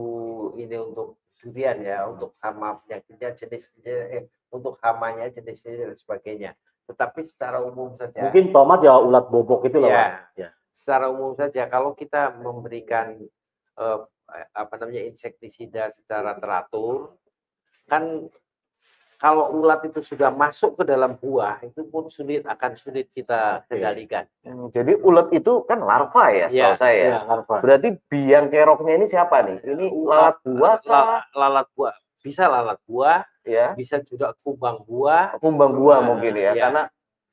ini untuk durian ya, untuk hama penyakitnya jenis eh, untuk hamanya jenisnya dan sebagainya. Tetapi secara umum saja. Mungkin tomat ya ulat bobok itu loh, ya. Ya. secara umum saja kalau kita memberikan eh, apa namanya insektisida secara teratur kan kalau ulat itu sudah masuk ke dalam buah itu pun sulit akan sulit kita kendalikan. Hmm, Jadi ulet itu kan larva ya, Iya, setahu saya. ya. Ya, larva. Berarti biang keroknya ini siapa nih? Ini lalat buah kah? La- lalat buah bisa lalat buah, Ya, bisa juga kumbang buah. kumbang buah Nah, mungkin ya. iya. Karena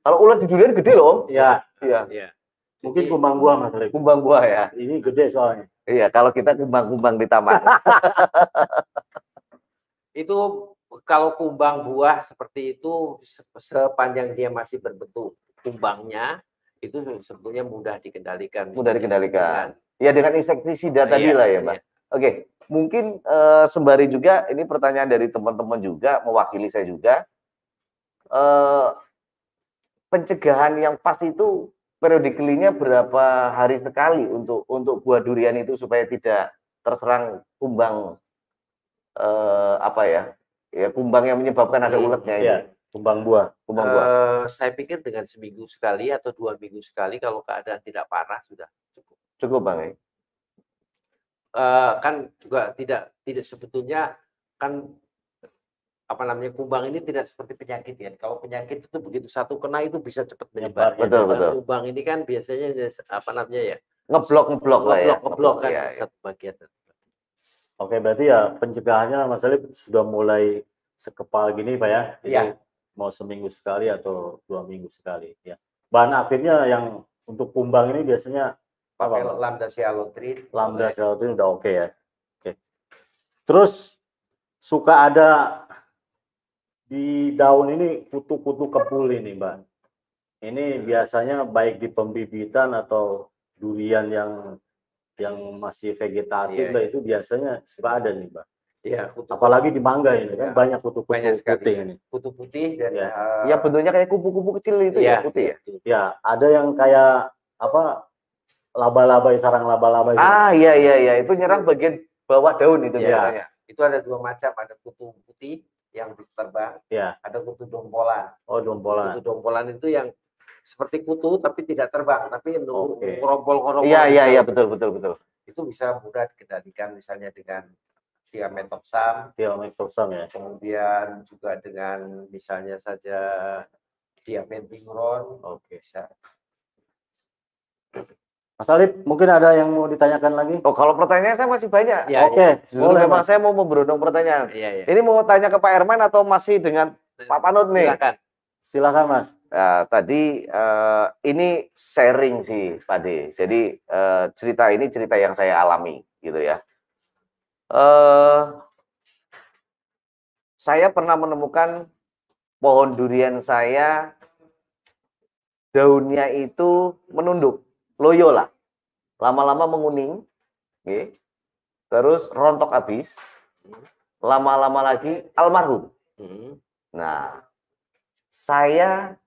kalau ulat di durian gede loh. Ya, Iya, Ya. mungkin Jadi, kumbang buah Mas kumbang buah ya. Ini gede soalnya. Iya, kalau kita kumbang-kumbang di taman. [laughs] itu kalau kumbang buah seperti itu se- sepanjang dia masih berbentuk kumbangnya itu sebetulnya mudah dikendalikan. Mudah dikendalikan. Ya dengan insektisida tadi Iya, lah ya, Mbak. iya. Oke, mungkin eh, sembari juga ini pertanyaan dari teman-teman juga mewakili saya juga. Eh, pencegahan yang pas itu periodically-nya berapa hari sekali untuk untuk buah durian itu supaya tidak terserang kumbang eh, apa ya? Ya kumbang yang menyebabkan ada Hmm, uletnya ini. Iya, kumbang buah. Kumbang buah. Eh, saya pikir dengan seminggu sekali atau dua minggu sekali kalau keadaan tidak parah sudah cukup. Cukup, Bang. ya? Eh, kan juga tidak tidak sebetulnya kan apa namanya kumbang ini tidak seperti penyakit ya. Kalau penyakit itu begitu satu kena itu bisa cepat menyebar. Menyebar, Betul, Kalau betul. Kumbang ini kan biasanya ya, apa namanya ya Ngeblok ngeblok lah ya. ngeblok ngeblok kan ya, ya. satu bagian. Oke, berarti ya pencegahannya Mas Alif sudah mulai sekepal gini Pak ya. Itu Iya. mau seminggu sekali atau dua minggu sekali ya. Bahan aktifnya yang untuk kumbang ini biasanya pakai Apa, Pak? lambda sialotrin lambda itu udah oke ya. Oke. Terus suka ada di daun ini kutu-kutu kepul ini, Mbak. Ini biasanya baik di pembibitan atau durian yang yang masih vegetatif Iya, lah itu biasanya suka ada nih, Mbak. ya kutu, Apalagi di mangga ini kan Ya, banyak kutu-kutu banyak putih ini. kutu putih dan Iya. eh, Ya bentuknya kayak kupu-kupu kecil itu ya, iya, putih ya. Ya, ada yang kayak apa laba-laba sarang laba-laba. Ah iya iya iya itu nyerang bagian bawah daun itu Iya. biasanya. itu ada dua macam ada kutu putih yang bisa terbang Ya. ada kutu dompolan Oh, dompolan. kutu dompolan itu yang seperti kutu tapi tidak terbang tapi Oke. ngerompol-ngerompol Iya iya gitu. iya betul betul betul. itu bisa mudah dikendalikan misalnya dengan diametoxam Thiamethoxam ya. kemudian juga dengan misalnya saja diamendingron Oke. bisa Mas Alip, mungkin ada yang mau ditanyakan lagi? Oh kalau pertanyaan saya masih banyak. Ya, Oke, Justru boleh memang Mas. saya mau memberondong pertanyaan. iya iya Ini mau tanya ke Pak Herman atau masih dengan Pak Panut nih? silakan Silakan Mas. Nah, tadi eh, ini sharing sih Pak De. Jadi eh, cerita ini cerita yang saya alami gitu ya. Eh, saya pernah menemukan pohon durian saya daunnya itu menunduk, loyo lah. Lama-lama menguning, oke. terus rontok habis. Lama-lama lagi almarhum. Hmm, Nah, saya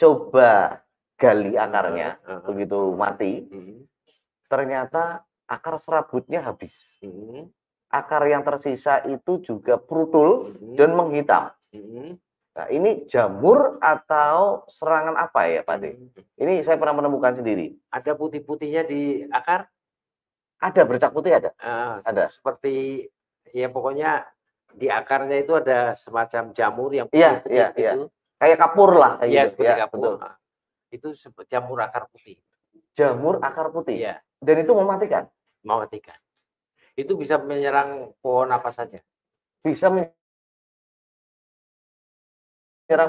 coba gali akarnya ah, ah, begitu mati, hmm, ternyata akar serabutnya habis. hmm, Akar yang tersisa itu juga prutul hmm, dan menghitam. hmm, Nah, ini jamur atau serangan apa ya, Pak De? Ini saya pernah menemukan sendiri. ada putih-putihnya di akar Ada bercak putih ada. Ah, Ada. seperti ya pokoknya di akarnya itu ada semacam jamur yang putih-putih iya, iya. gitu. Kayak kapur lah kayak Iya, gitu. seperti Ya, kapur. betul. Ah, Itu jamur akar putih. Jamur akar putih. Iya, Dan itu mematikan. mematikan. Itu bisa menyerang pohon apa saja. Bisa menyerang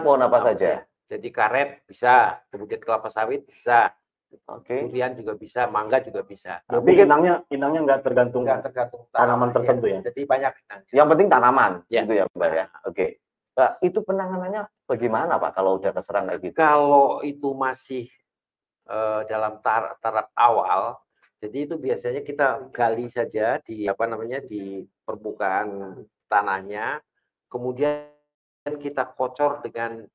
pohon apa Ah, saja. iya. Jadi karet bisa, kemudian kelapa sawit bisa, Oke. durian juga bisa, mangga juga bisa. Tapi Mungkin- inangnya inangnya nggak tergantung Enggak tergantung tanaman iya. tertentu ya? Jadi banyak inang. Yang penting tanaman, Ya. gitu ya, Mbak ya. Oke. Nah, itu penanganannya bagaimana, Pak, kalau udah keserang kayak gitu? Kalau itu masih eh, dalam tar- taraf awal, jadi itu biasanya kita gali saja di apa namanya di permukaan tanahnya, kemudian kita kocor dengan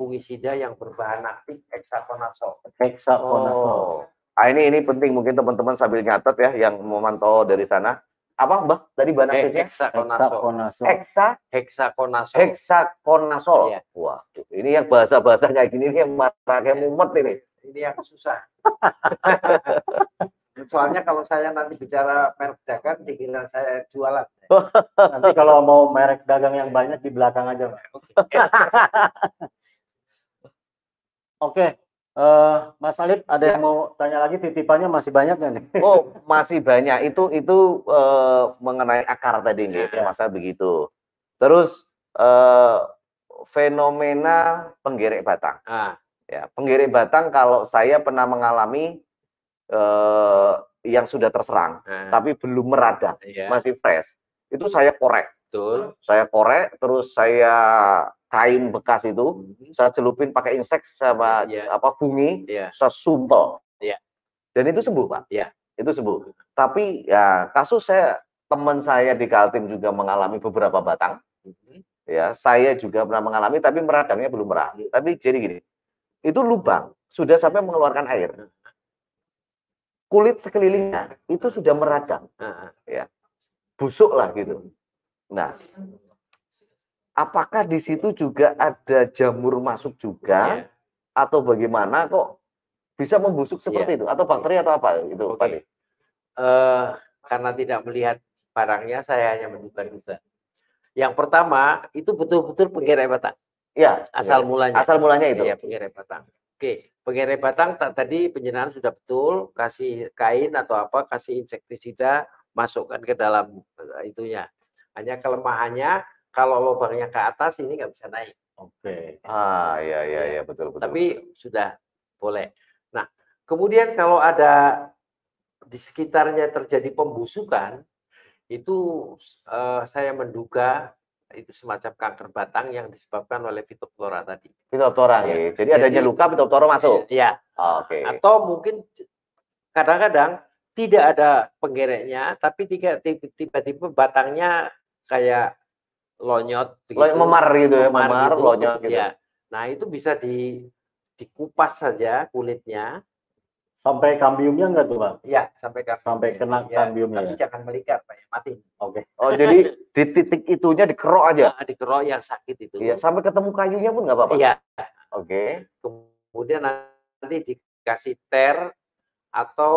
fungisida yang berbahan aktif hexaconazole. hexaconazole. Oh. Ah, ini ini penting mungkin teman-teman sambil nyatet ya yang memantau dari sana. Apa, Mbak? Tadi bahan Eh, aktifnya? hexaconazole. Hexaconazole. Hexa Hexaconazole. hexaconazole. Iya. Wah, ini yang bahasa-bahasa kayak gini nih yang kayak mumet ini. Ini yang susah. [laughs] Soalnya kalau saya nanti bicara merek dagang, dikira saya jualan. [laughs] Nanti kalau mau merek dagang yang banyak di belakang aja, Pak. Oke. [laughs] eh, Mas Alip, ada yang mau tanya lagi? Titipannya masih banyak nggak nih? Oh, masih banyak. Itu itu eh, mengenai akar tadi nih, Ya. masa begitu. Terus eh, fenomena penggerek batang. Ah, Ya, penggerek batang kalau saya pernah mengalami eh, yang sudah terserang, ah, tapi belum meradang, iya, masih fresh. Itu saya korek, betul. saya korek, terus saya kain bekas itu, Mhm. saya celupin pakai insek sama Iya. apa bungi, Iya. saya sumpel. Iya. Dan itu sembuh, Pak. Iya. Itu sembuh. Tapi ya kasus saya teman saya di Kaltim juga mengalami beberapa batang. Mhm. Ya, saya juga pernah mengalami tapi meradangnya belum merah. Tapi jadi gini. Itu lubang sudah sampai mengeluarkan air. Kulit sekelilingnya itu sudah meradang, Ah, busuk lah gitu. Nah, apakah di situ juga ada jamur masuk juga iya. atau bagaimana kok bisa membusuk seperti itu atau bakteri atau apa itu Oke. Pak? Eh, karena tidak melihat barangnya, saya hanya menduga-duga. Yang pertama itu betul-betul penggerai batang, Ya, asal ya. mulanya. asal mulanya itu. Iya, penggerai batang. Oke, penggerai batang ta- tadi penjelasan sudah betul, kasih kain atau apa, kasih insektisida, masukkan ke dalam eh, itunya. Hanya kelemahannya kalau lubangnya ke atas ini nggak bisa naik. Oke. Ah, iya iya iya betul betul. Tapi sudah boleh. Nah, kemudian kalau ada di sekitarnya terjadi pembusukan, itu eh, saya menduga itu semacam kanker batang yang disebabkan oleh Phytophthora tadi. Phytophthora Iya. nggih. Jadi adanya Jadi- luka Phytophthora masuk. Ya, Ah, Oke. atau mungkin kadang-kadang tidak ada penggereknya, tapi tiba-tiba batangnya kayak lonyot, Lo- memar gitu ya, memar memar, gitu, lonyot gitu. ya. Nah itu bisa di dikupas saja kulitnya, Sampai kambiumnya enggak tuh, Bang? ya sampai ke Sampai kena ya, kambiumnya tapi ya? jangan melikat, Pak, ya, mati. Oke. Oh, jadi [laughs] di titik itunya dikerok aja. Nah, dikerok yang sakit itu. Iya, sampai ketemu kayunya pun nggak apa-apa. Iya. Oke. Kemudian nanti dikasih ter atau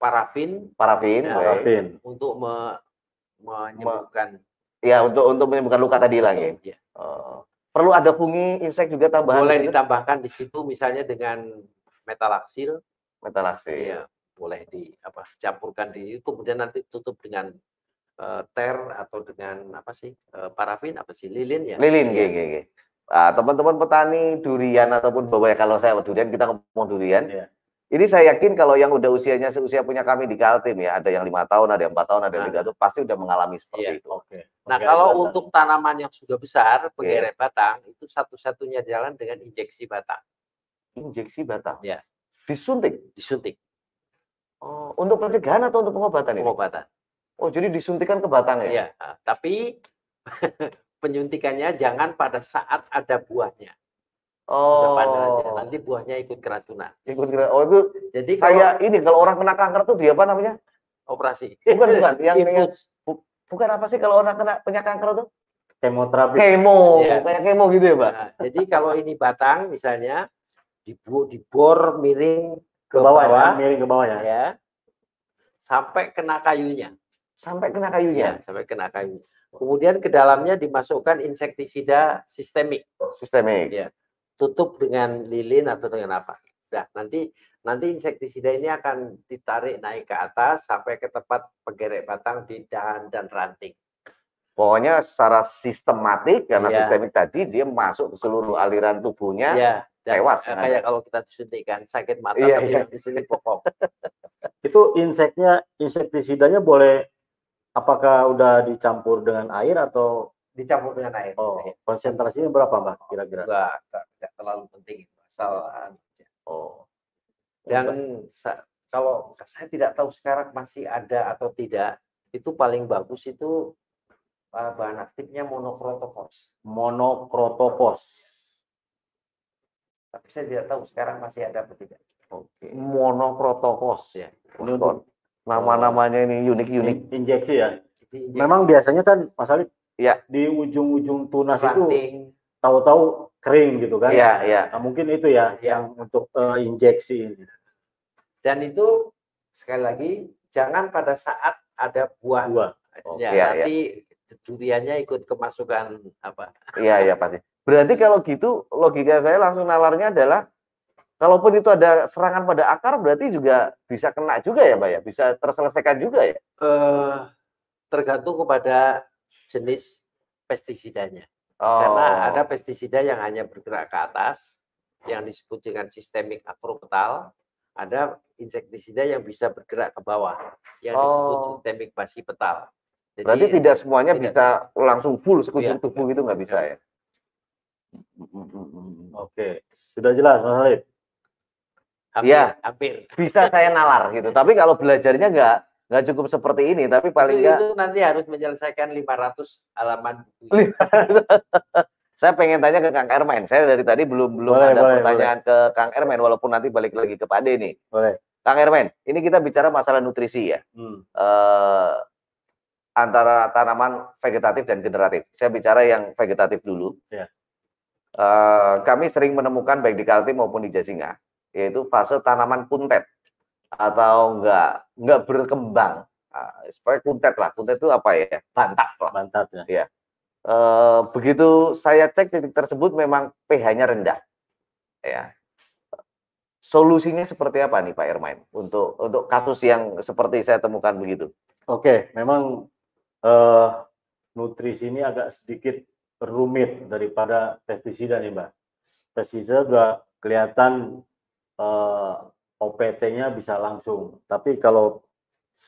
parafin Parafin, Ya. baik. Parafin. untuk me- menyembuhkan Ya, untuk untuk menyembuhkan luka tadi lagi. Ya. Oh. Perlu ada fungi insek juga tambahan boleh gitu? ditambahkan di situ misalnya dengan metalaksil metalaksin. ya boleh di apa campurkan di kemudian nanti tutup dengan eh, ter atau dengan apa sih eh, parafin apa sih lilin ya Lilin, gini, gini. Ah, teman-teman petani durian ataupun bawah kalau saya durian kita ngomong durian. Iya. Ini saya yakin kalau yang udah usianya seusia punya kami di Kaltim ya, ada yang lima tahun, ada yang empat tahun, ada yang Ah. tiga tahun, pasti udah mengalami seperti Iya. itu. Oke. nah kalau kelihatan. untuk tanaman yang sudah besar penggeret batang itu satu-satunya jalan dengan injeksi batang Injeksi batang. Iya. Disuntik. disuntik Oh, untuk pencegahan atau untuk pengobatan ini? pengobatan Oh, jadi disuntikan ke batang ya? ya ah, tapi [laughs] penyuntikannya jangan pada saat ada buahnya Oh, panen aja. nanti buahnya ikut keracunan ikut kira- Oh, itu jadi kalau kayak ini kalau orang kena kanker tuh dia apa namanya? operasi Bukan, bukan. [laughs] Yang, yang, Infus. bukan apa sih kalau orang kena punya kanker tuh? Kemoterapi. Kemo, Iya. kayak kemo gitu ya, Pak? Nah, jadi kalau ini batang misalnya dibu dibor miring Ke bawah ya, miring ke bawah ya. ya sampai kena kayunya Sampai kena ya kayunya. sampai kena kayunya kemudian ke dalamnya dimasukkan insektisida sistemik Sistemik. Iya. Tutup dengan lilin atau dengan apa nah nanti nanti insektisida ini akan ditarik naik ke atas sampai ke tempat penggerek batang di dahan dan ranting Pokoknya secara sistematik karena Iya. sistemik tadi dia masuk ke seluruh aliran tubuhnya. ya dan tewas, eh, kan? kayak kalau kita disuntikkan sakit mata Iya, tapi iya. yang disuntik pokok [laughs] Itu inseknya, insektisidanya boleh apakah udah dicampur dengan air atau dicampur dengan air oh, Ya. konsentrasinya berapa, Mbak? Kira-kira? enggak, enggak, terlalu penting itu asal anu aja. Oh. dan sa- kalau saya tidak tahu sekarang masih ada atau tidak itu paling bagus itu uh, bahan aktifnya monokrotofos monokrotopos. tapi saya tidak tahu sekarang masih ada atau tidak Oke. Monokrotokos. ya Ini untuk Nama-namanya ini unik-unik. in- injeksi ya. Memang biasanya kan Mas Alif Iya. di ujung-ujung tunas itu ranting tahu-tahu kering gitu kan. Iya, iya. Nah, mungkin itu ya Iya. yang untuk eh, injeksi ini. dan itu sekali lagi jangan pada saat ada buah Dua. ya Iya, nanti duriannya ikut kemasukan apa Iya, iya pasti. Berarti kalau gitu logika saya langsung nalarnya adalah kalaupun itu ada serangan pada akar berarti juga bisa kena juga ya, Pak ya? Bisa terselesaikan juga ya? eh, tergantung kepada jenis pestisidanya Oh. karena ada pestisida yang hanya bergerak ke atas yang disebut dengan sistemik akropetal ada insektisida yang bisa bergerak ke bawah yang disebut Oh. sistemik basipetal Jadi, Berarti tidak semuanya tidak. bisa langsung full sekujur Iya. tubuh gitu nggak bisa ya? Oke. Sudah jelas Mas Alif. hampir, Iya. hampir. Bisa saya nalar gitu. Tapi kalau belajarnya nggak nggak cukup seperti ini, tapi paling itu, nggak itu nanti harus menyelesaikan 500 halaman buku. Lih. [laughs] saya pengen tanya ke Kang Ermen. Saya dari tadi belum belum Boleh, ada boleh, pertanyaan ke Kang Ermen walaupun nanti balik lagi ke Pak Ade nih. Boleh. Kang Ermen, ini kita bicara masalah nutrisi ya. Hmm. eh, antara tanaman vegetatif dan generatif. Saya bicara yang vegetatif dulu. Ya. Eh, kami sering menemukan baik di Kaltim maupun di Jasinga, yaitu fase tanaman kuntet atau enggak enggak berkembang. Ah, supaya kuntet lah, kuntet itu apa ya? Bantat lah. Bantat ya. Eh, begitu saya cek titik tersebut memang pH-nya rendah. Ya. Solusinya seperti apa nih Pak Ermain untuk untuk kasus yang seperti saya temukan begitu? Oke, memang eh, nutrisi ini agak sedikit rumit daripada pestisida nih Mbak. Pestisida udah kelihatan eh, OPT-nya bisa langsung, tapi kalau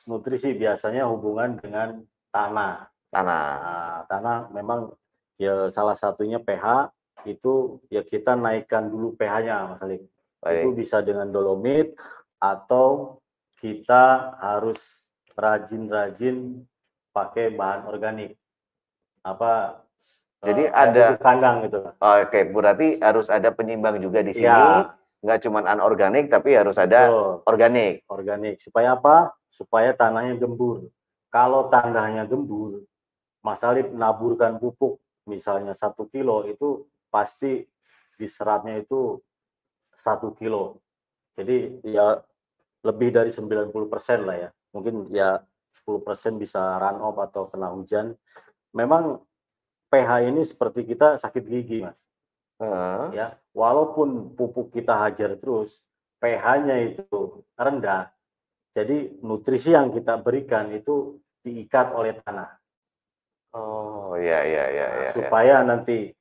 nutrisi biasanya hubungan dengan tanah. Tanah. Nah, tanah memang ya salah satunya pH itu ya kita naikkan dulu pH-nya Mas Alik. Itu Baik. bisa dengan dolomit atau kita harus rajin-rajin pakai bahan organik. Apa Jadi eh, ada- kandang gitu. Oke, berarti harus ada penyimbang juga di sini. Iya, Nggak cuma anorganik, tapi harus ada betul. organik. organik. Supaya apa? Supaya tanahnya gembur. Kalau tanahnya gembur, Mas Alip naburkan pupuk misalnya satu kilo itu pasti diserapnya itu satu kilo. Jadi ya lebih dari 90% lah ya. Mungkin ya 10% bisa run off atau kena hujan. Memang pH ini seperti kita sakit gigi, Mas Heeh. ya walaupun pupuk kita hajar terus pH-nya itu rendah jadi nutrisi yang kita berikan itu diikat oleh tanah Oh, iya iya iya Nah, iya. supaya nanti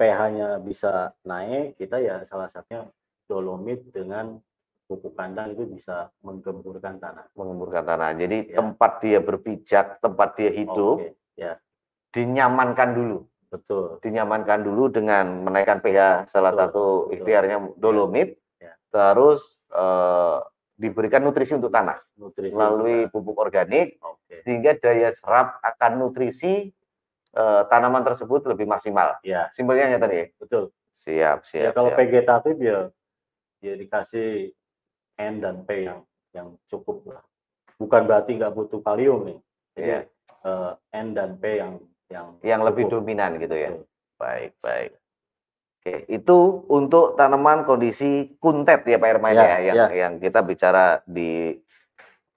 pH-nya bisa naik kita ya salah satunya dolomit dengan pupuk kandang itu bisa menggemburkan tanah Mengemburkan tanah. Jadi Ya. tempat dia berpijak, tempat dia hidup, Oke, dinyamankan dulu. Betul Dinyamankan dulu dengan menaikkan pH salah Betul, satu betul. ikhtiarnya dolomit. Ya. Terus eh, diberikan nutrisi untuk tanah nutrisi melalui kita. pupuk organik oke sehingga daya serap akan nutrisi eh, tanaman tersebut lebih maksimal. ya Simpelnya ya tadi. ya? betul Siap, siap. ya kalau siap. vegetatif ya ya dikasih N dan P yang yang cukup lah bukan berarti nggak butuh kalium nih jadi Iya. eh, N dan P yang yang yang lebih cukup. dominan gitu ya. Betul. Baik, baik. Oke, itu untuk tanaman kondisi kuntet ya Pak Herman Ya, ya, yang ya. yang kita bicara di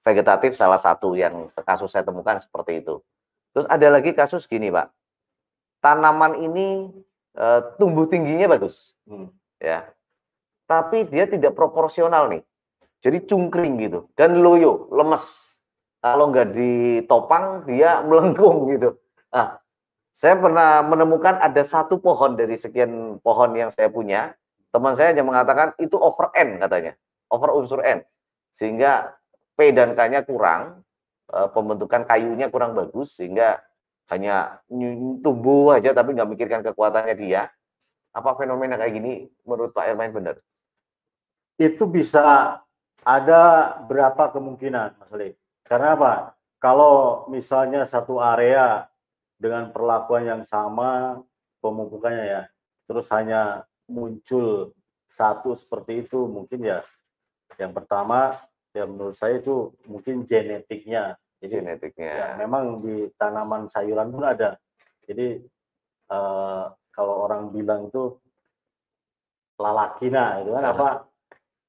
vegetatif salah satu yang kasus saya temukan seperti itu. Terus ada lagi kasus gini Pak, tanaman ini eh, tumbuh tingginya bagus, Hmm. ya, tapi dia tidak proporsional nih, jadi cungkring gitu dan loyo, lemes. Kalau nggak ditopang dia melengkung gitu. Nah, saya pernah menemukan ada satu pohon dari sekian pohon yang saya punya. Teman saya hanya mengatakan itu over N katanya. Over unsur N. Sehingga P dan K-nya kurang. eh, Pembentukan kayunya kurang bagus. Sehingga hanya ny- tumbuh aja tapi nggak mikirkan kekuatannya dia. Apa fenomena kayak gini menurut Pak Ermain benar? itu bisa ada berapa kemungkinan Mas Ali karena apa kalau misalnya satu area dengan perlakuan yang sama pemupukannya ya terus hanya muncul satu seperti itu mungkin ya yang pertama ya menurut saya itu mungkin genetiknya jadi Genetiknya. ya, memang di tanaman sayuran pun ada jadi eh, kalau orang bilang itu lalakina itu kan Ya. apa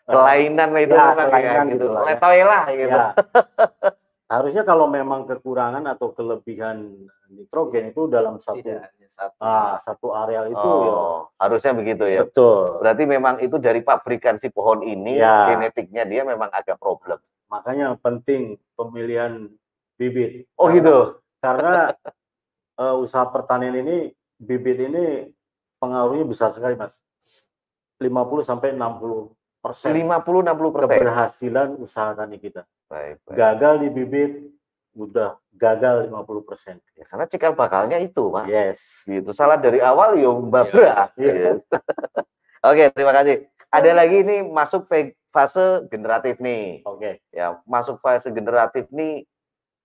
Eh, Kelainan itu ya, memang kelainan ya, gitu. gitu lah ya. Lah gitu. ya. [laughs] harusnya kalau memang kekurangan atau kelebihan nitrogen itu dalam satu Tidak satu. ah, satu areal itu ya oh, harusnya begitu ya. betul Berarti memang itu dari pabrikan si pohon ini Ya. genetiknya dia memang agak problem. makanya penting pemilihan bibit Oh Karena- gitu. karena eh, usaha pertanian ini bibit ini pengaruhnya besar sekali mas 50 sampai 60 persen 50 60 persen. keberhasilan usaha tani kita Baik, baik. gagal di bibit udah gagal 50 persen Ya, karena cikal bakalnya itu, Pak. yes Gitu. Salah dari awal yo. Iya. Gitu. [laughs] Oke, terima kasih. Ada lagi nih masuk fase generatif nih. oke Ya, masuk fase generatif nih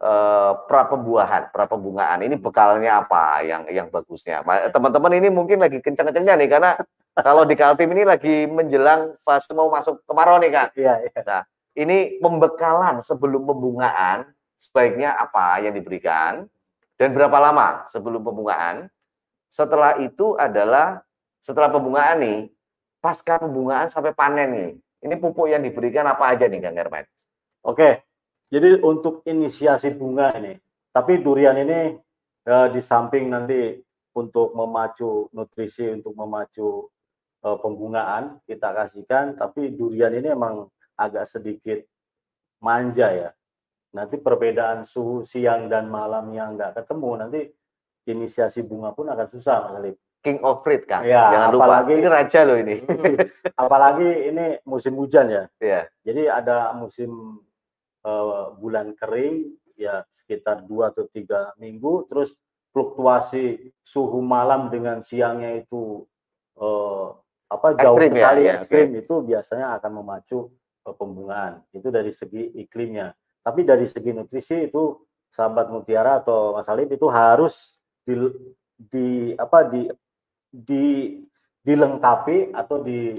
eh, pra pembuahan, pra pembungaan. Ini bekalnya apa yang yang bagusnya? Ma- Teman-teman ini mungkin lagi kencang-kencangnya nih karena [laughs] kalau di Kaltim ini lagi menjelang fase mau masuk kemarau nih, Kak. iya iya Ini pembekalan sebelum pembungaan sebaiknya apa yang diberikan dan berapa lama sebelum pembungaan? Setelah itu adalah setelah pembungaan nih, pasca pembungaan sampai panen nih. Ini pupuk yang diberikan apa aja nih Kang Herman? Oke, jadi untuk inisiasi bunga ini, tapi durian ini eh, di samping nanti untuk memacu nutrisi, untuk memacu eh, pembungaan kita kasihkan, tapi durian ini emang agak sedikit manja ya. Nanti perbedaan suhu siang dan malam yang nggak ketemu, nanti inisiasi bunga pun akan susah Mas Alif. King of fruit kan. Ya, Jangan lupa. apalagi- Ini raja loh ini. Hmm, Apalagi ini musim hujan ya. [laughs] Iya. Jadi ada musim eh, bulan kering ya sekitar dua atau tiga minggu, terus fluktuasi suhu malam dengan siangnya itu eh, apa jauh Ekstrim ya, sekali ya, ekstrim itu biasanya akan memacu eh, pembungaan. Itu dari segi iklimnya. Tapi dari segi nutrisi itu sahabat mutiara atau Mas Alif itu harus di, di apa di di dilengkapi atau di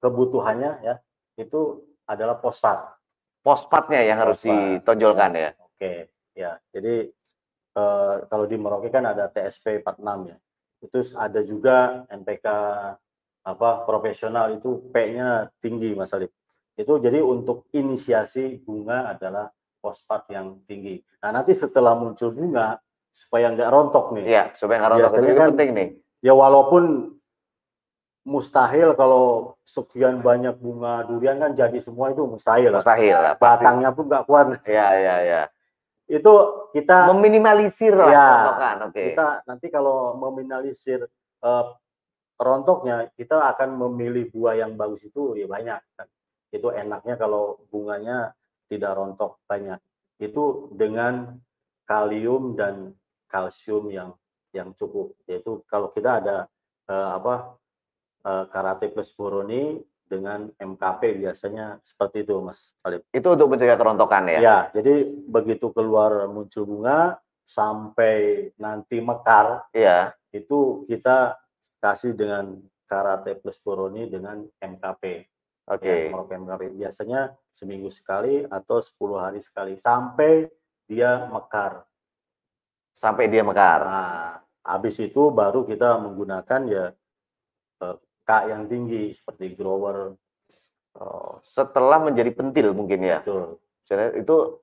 kebutuhannya ya itu adalah fosfat. Pospatnya yang harus Fosfat. ditonjolkan ya. Oke, ya. Jadi eh, kalau di Merauke kan ada TSP 46 ya. Itu ada juga NPK apa profesional itu P-nya tinggi Mas Alif. Itu jadi untuk inisiasi bunga adalah fosfat yang tinggi. Nah, nanti setelah muncul bunga supaya nggak rontok nih. Iya, supaya nggak rontok Biasanya itu kan- penting nih. Ya walaupun mustahil kalau sekian banyak bunga durian kan jadi semua itu mustahil. Mustahil lah. Batangnya pun nggak kuat. Iya, iya, iya. Itu kita Meminimalisir lah Ya, rontokan. Oke. kita nanti kalau meminimalisir eh, rontoknya kita akan memilih buah yang bagus itu ya banyak kan. Itu enaknya kalau bunganya tidak rontok banyak. Itu dengan kalium dan kalsium yang yang cukup. Yaitu kalau kita ada eh, apa karate plus boroni dengan MKP biasanya seperti itu Mas Alif. Itu untuk mencegah kerontokan ya. Ya, jadi begitu keluar muncul bunga sampai nanti mekar Iya. itu kita kasih dengan karate plus boroni dengan MKP. Oke. Ya, Merauke MKP. Biasanya seminggu sekali atau 10 hari sekali sampai dia mekar. Sampai dia mekar. Nah, habis itu baru kita menggunakan ya eh, K yang tinggi seperti grower. Oh, setelah menjadi pentil mungkin ya. Betul. Jadi itu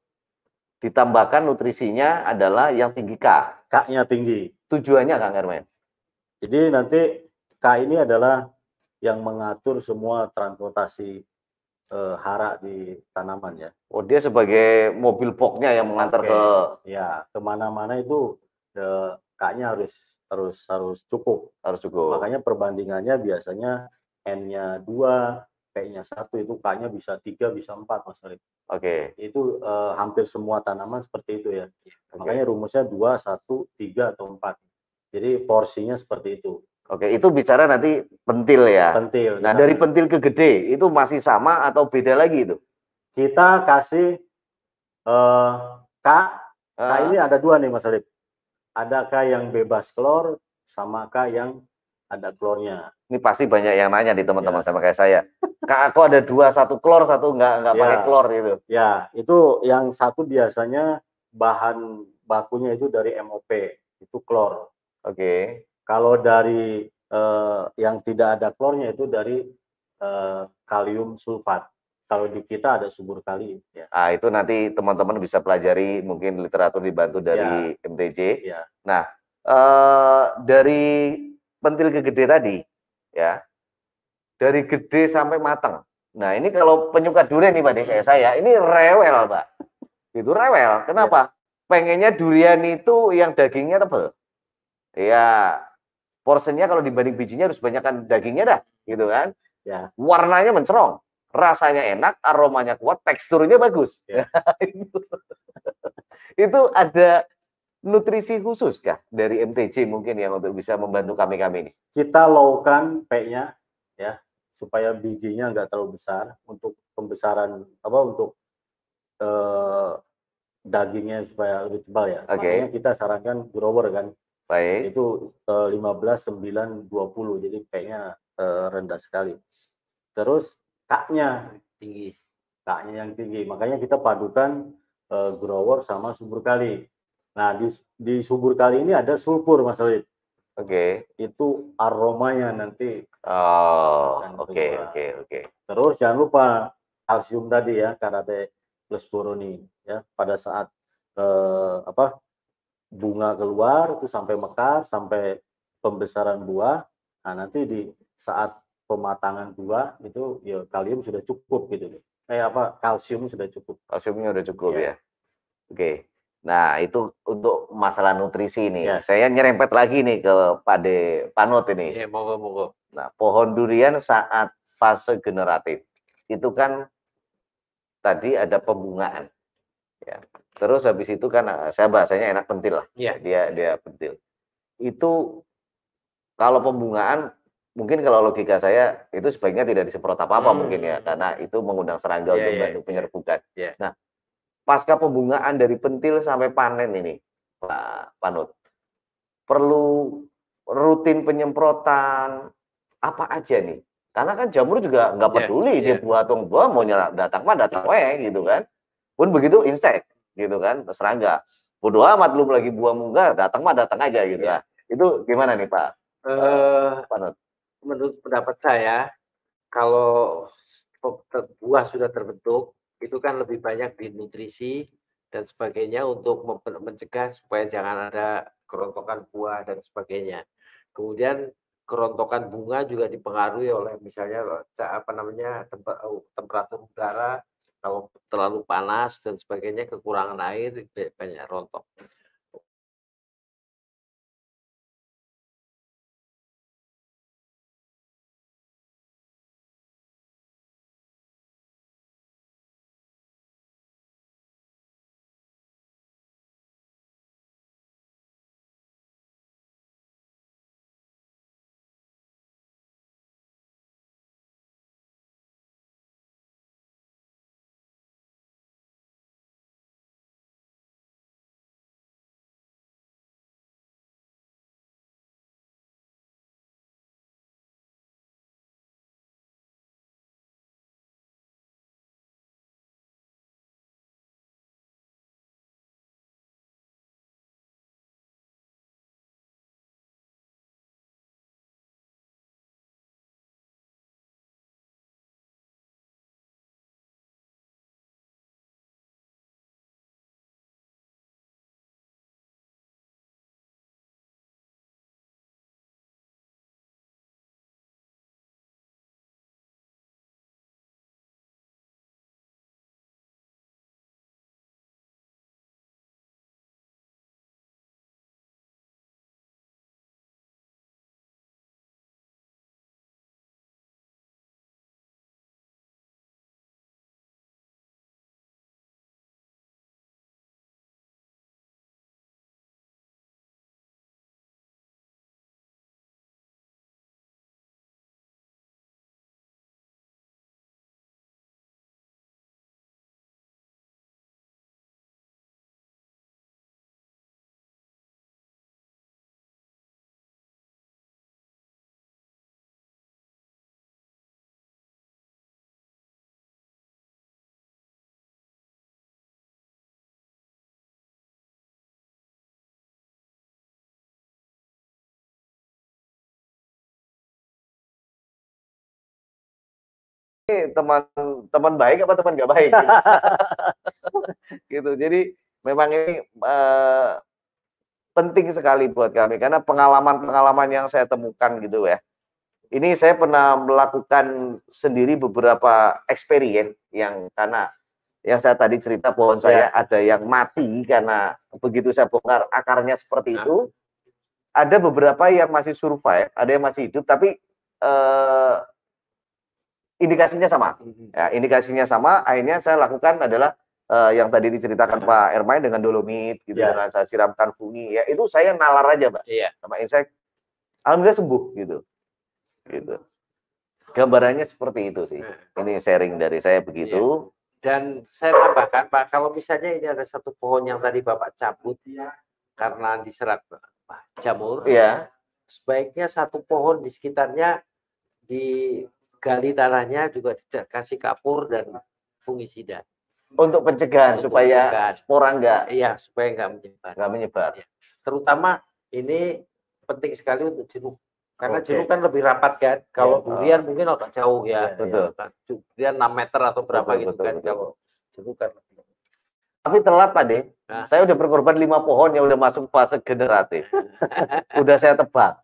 ditambahkan nutrisinya adalah yang tinggi K. K-nya tinggi. Tujuannya Kang Hermen. Jadi nanti K ini adalah yang mengatur semua transportasi eh, hara di tanaman ya. Oh, dia sebagai mobil boxnya yang mengantar Oke. ke Ya, ke mana-mana itu eh, K-nya harus harus harus cukup. harus cukup. Makanya perbandingannya biasanya N-nya 2, P-nya 1 itu K-nya bisa 3, bisa 4 Mas. Oke. Itu eh, hampir semua tanaman seperti itu ya. Oke. Makanya rumusnya 2, 1, 3 atau 4. Jadi porsinya seperti itu. Oke, itu bicara nanti pentil ya. Pentil. Nah, Kita- dari pentil ke gede itu masih sama atau beda lagi itu? kita kasih eh K, K Ah, ini ada dua nih Mas Alif. Ada K yang bebas klor sama K yang ada klornya. ini pasti banyak yang nanya di teman-teman Ya. sama kayak saya. Kak, aku ada dua, satu klor, satu nggak nggak Ya. pakai klor gitu. Ya, itu yang satu biasanya bahan bakunya itu dari MOP, itu klor. Oke. Kalau dari eh, yang tidak ada klornya itu dari eh, kalium sulfat. Kalau di kita ada subur kali ya. Nah, itu nanti teman-teman bisa pelajari mungkin literatur dibantu dari MTJ. Ya. Nah, eh, dari pentil ke gede tadi, ya, dari gede sampai matang. Nah, ini kalau penyuka durian nih, Pak, nih, kayak saya, ini rewel, Pak. Itu rewel. Kenapa? Pengennya durian itu yang dagingnya tebel. Ya, porsinya kalau dibanding bijinya harus banyakkan dagingnya dah, gitu kan? Ya. Warnanya mencerong, rasanya enak, aromanya kuat, teksturnya bagus. Ya. [laughs] itu, itu ada nutrisi khusus kah dari MTJ mungkin yang untuk bisa membantu kami-kami ini? Kita lowkan P-nya ya supaya bijinya nggak terlalu besar untuk pembesaran apa untuk eh, dagingnya supaya lebih tebal ya. Oke. Makanya kita sarankan grower kan Baik. itu eh, 15 9 20 jadi P-nya eh, rendah sekali. Terus K-nya tinggi. K-nya yang tinggi. Makanya kita padukan eh, grower sama subur kali. Nah, di, di subur kali ini ada sulfur Mas Alif. Oke. Itu aromanya nanti Oh, oke, oke, oke. Terus jangan lupa kalsium tadi ya, karate plus boroni ya pada saat eh, apa bunga keluar itu sampai mekar sampai pembesaran buah. Nah, nanti di saat pematangan buah itu ya kalium sudah cukup gitu loh. Eh apa kalsium sudah cukup. Kalsiumnya udah cukup Iya. ya. Oke. Nah, itu untuk masalah nutrisi nih. Ya. Saya nyerempet lagi nih ke Pak De Panut ini. Iya, monggo monggo. Nah, pohon durian saat fase generatif itu kan tadi ada pembungaan. Ya. Terus habis itu kan eh, saya bahasanya enak pentil lah. Iya. Dia dia pentil. Itu kalau pembungaan mungkin kalau logika saya itu sebaiknya tidak disemprot apa-apa Hmm. mungkin ya karena itu mengundang serangga Iya, untuk iya, membantu iya. penyerbukan. Iya. Nah, pasca pembungaan dari pentil sampai panen ini, Pak Panut, perlu rutin penyemprotan apa aja nih? Karena kan jamur juga nggak Iya, peduli dia iya. buah atau nggak buah mau nyerang datang mah datang wae gitu kan. Pun begitu insek gitu kan serangga. Bodoh amat belum lagi buah munggah datang mah datang aja gitu Iya. ya. Itu gimana nih Pak Eh, Panut? Menurut pendapat saya, kalau buah sudah terbentuk, itu kan lebih banyak di nutrisi dan sebagainya untuk mencegah supaya jangan ada kerontokan buah dan sebagainya. Kemudian kerontokan bunga juga dipengaruhi oleh misalnya apa namanya eh, temperatur udara, kalau terlalu panas dan sebagainya, kekurangan air ba- banyak rontok. Teman teman baik apa teman nggak baik? [laughs] gitu. Jadi memang ini eh, penting sekali buat kami karena pengalaman-pengalaman yang saya temukan gitu ya. Ini saya pernah melakukan sendiri beberapa experience yang karena yang saya tadi cerita pohon saya ada yang mati karena begitu saya bongkar akarnya seperti Nah. itu. Ada beberapa yang masih survive, ada yang masih hidup tapi eh, indikasinya sama. Ya, indikasinya sama. Akhirnya saya lakukan adalah eh, yang tadi diceritakan Pak Ermain dengan dolomit, gitu, Ya. dengan saya siramkan fungi. Ya, itu saya nalar aja, Mbak, Iya. sama insek. Alhamdulillah sembuh, gitu. Gitu. Gambarannya seperti itu sih. Nah. Ini sharing dari saya begitu. Dan saya tambahkan Pak, kalau misalnya ini ada satu pohon yang tadi Bapak cabut karena diserang apa, jamur, Iya. sebaiknya satu pohon di sekitarnya digali tanahnya juga dikasih kapur dan fungisida. Untuk pencegahan Untuk supaya pencegahan. spora enggak Iya, supaya nggak menyebar. enggak menyebar. Terutama ini penting sekali untuk jeruk. Karena Oke. jeruk kan lebih rapat kan. Kalau Iya. durian mungkin agak jauh Iya, ya. betul. Durian 6 meter atau berapa Betul, gitu betul, kan. betul. Kalau jeruk kan lebih. Tapi telat, Pak De. Nah. Saya udah berkorban lima pohon yang udah masuk fase generatif. [laughs] udah saya tebak.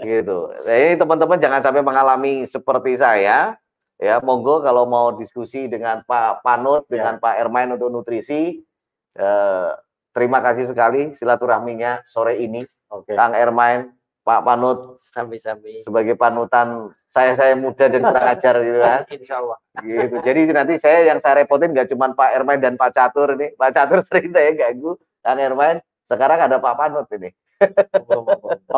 Gitu. Nah, ini teman-teman jangan sampai mengalami seperti saya. Ya, monggo kalau mau diskusi dengan Pak Panut, dengan Pak Ermain untuk nutrisi, eh, terima kasih sekali silaturahminya sore ini Oke. Kang Ermain, Pak Panut Sami-sami. sebagai panutan saya saya muda dan kurang ajar gitu kan. [laughs] Insya Allah. Gitu. Jadi nanti saya yang saya repotin nggak cuma Pak Ermain dan Pak Catur ini. Pak Catur [laughs] sering saya ganggu. Kang Ermain, sekarang ada Pak Panut ini.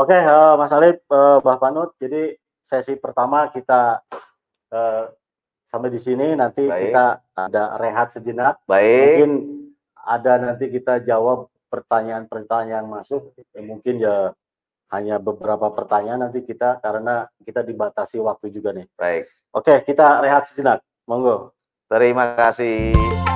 Oke, eh, Mas Alif, eh, Mbah Panut. Jadi sesi pertama kita eh, sampai di sini. Nanti Baik. kita ada rehat sejenak. Baik, Mungkin ada nanti kita jawab pertanyaan-pertanyaan yang masuk. Ya, mungkin ya hanya beberapa pertanyaan nanti kita karena kita dibatasi waktu juga nih. baik. Oke, kita rehat sejenak. Monggo. Terima kasih.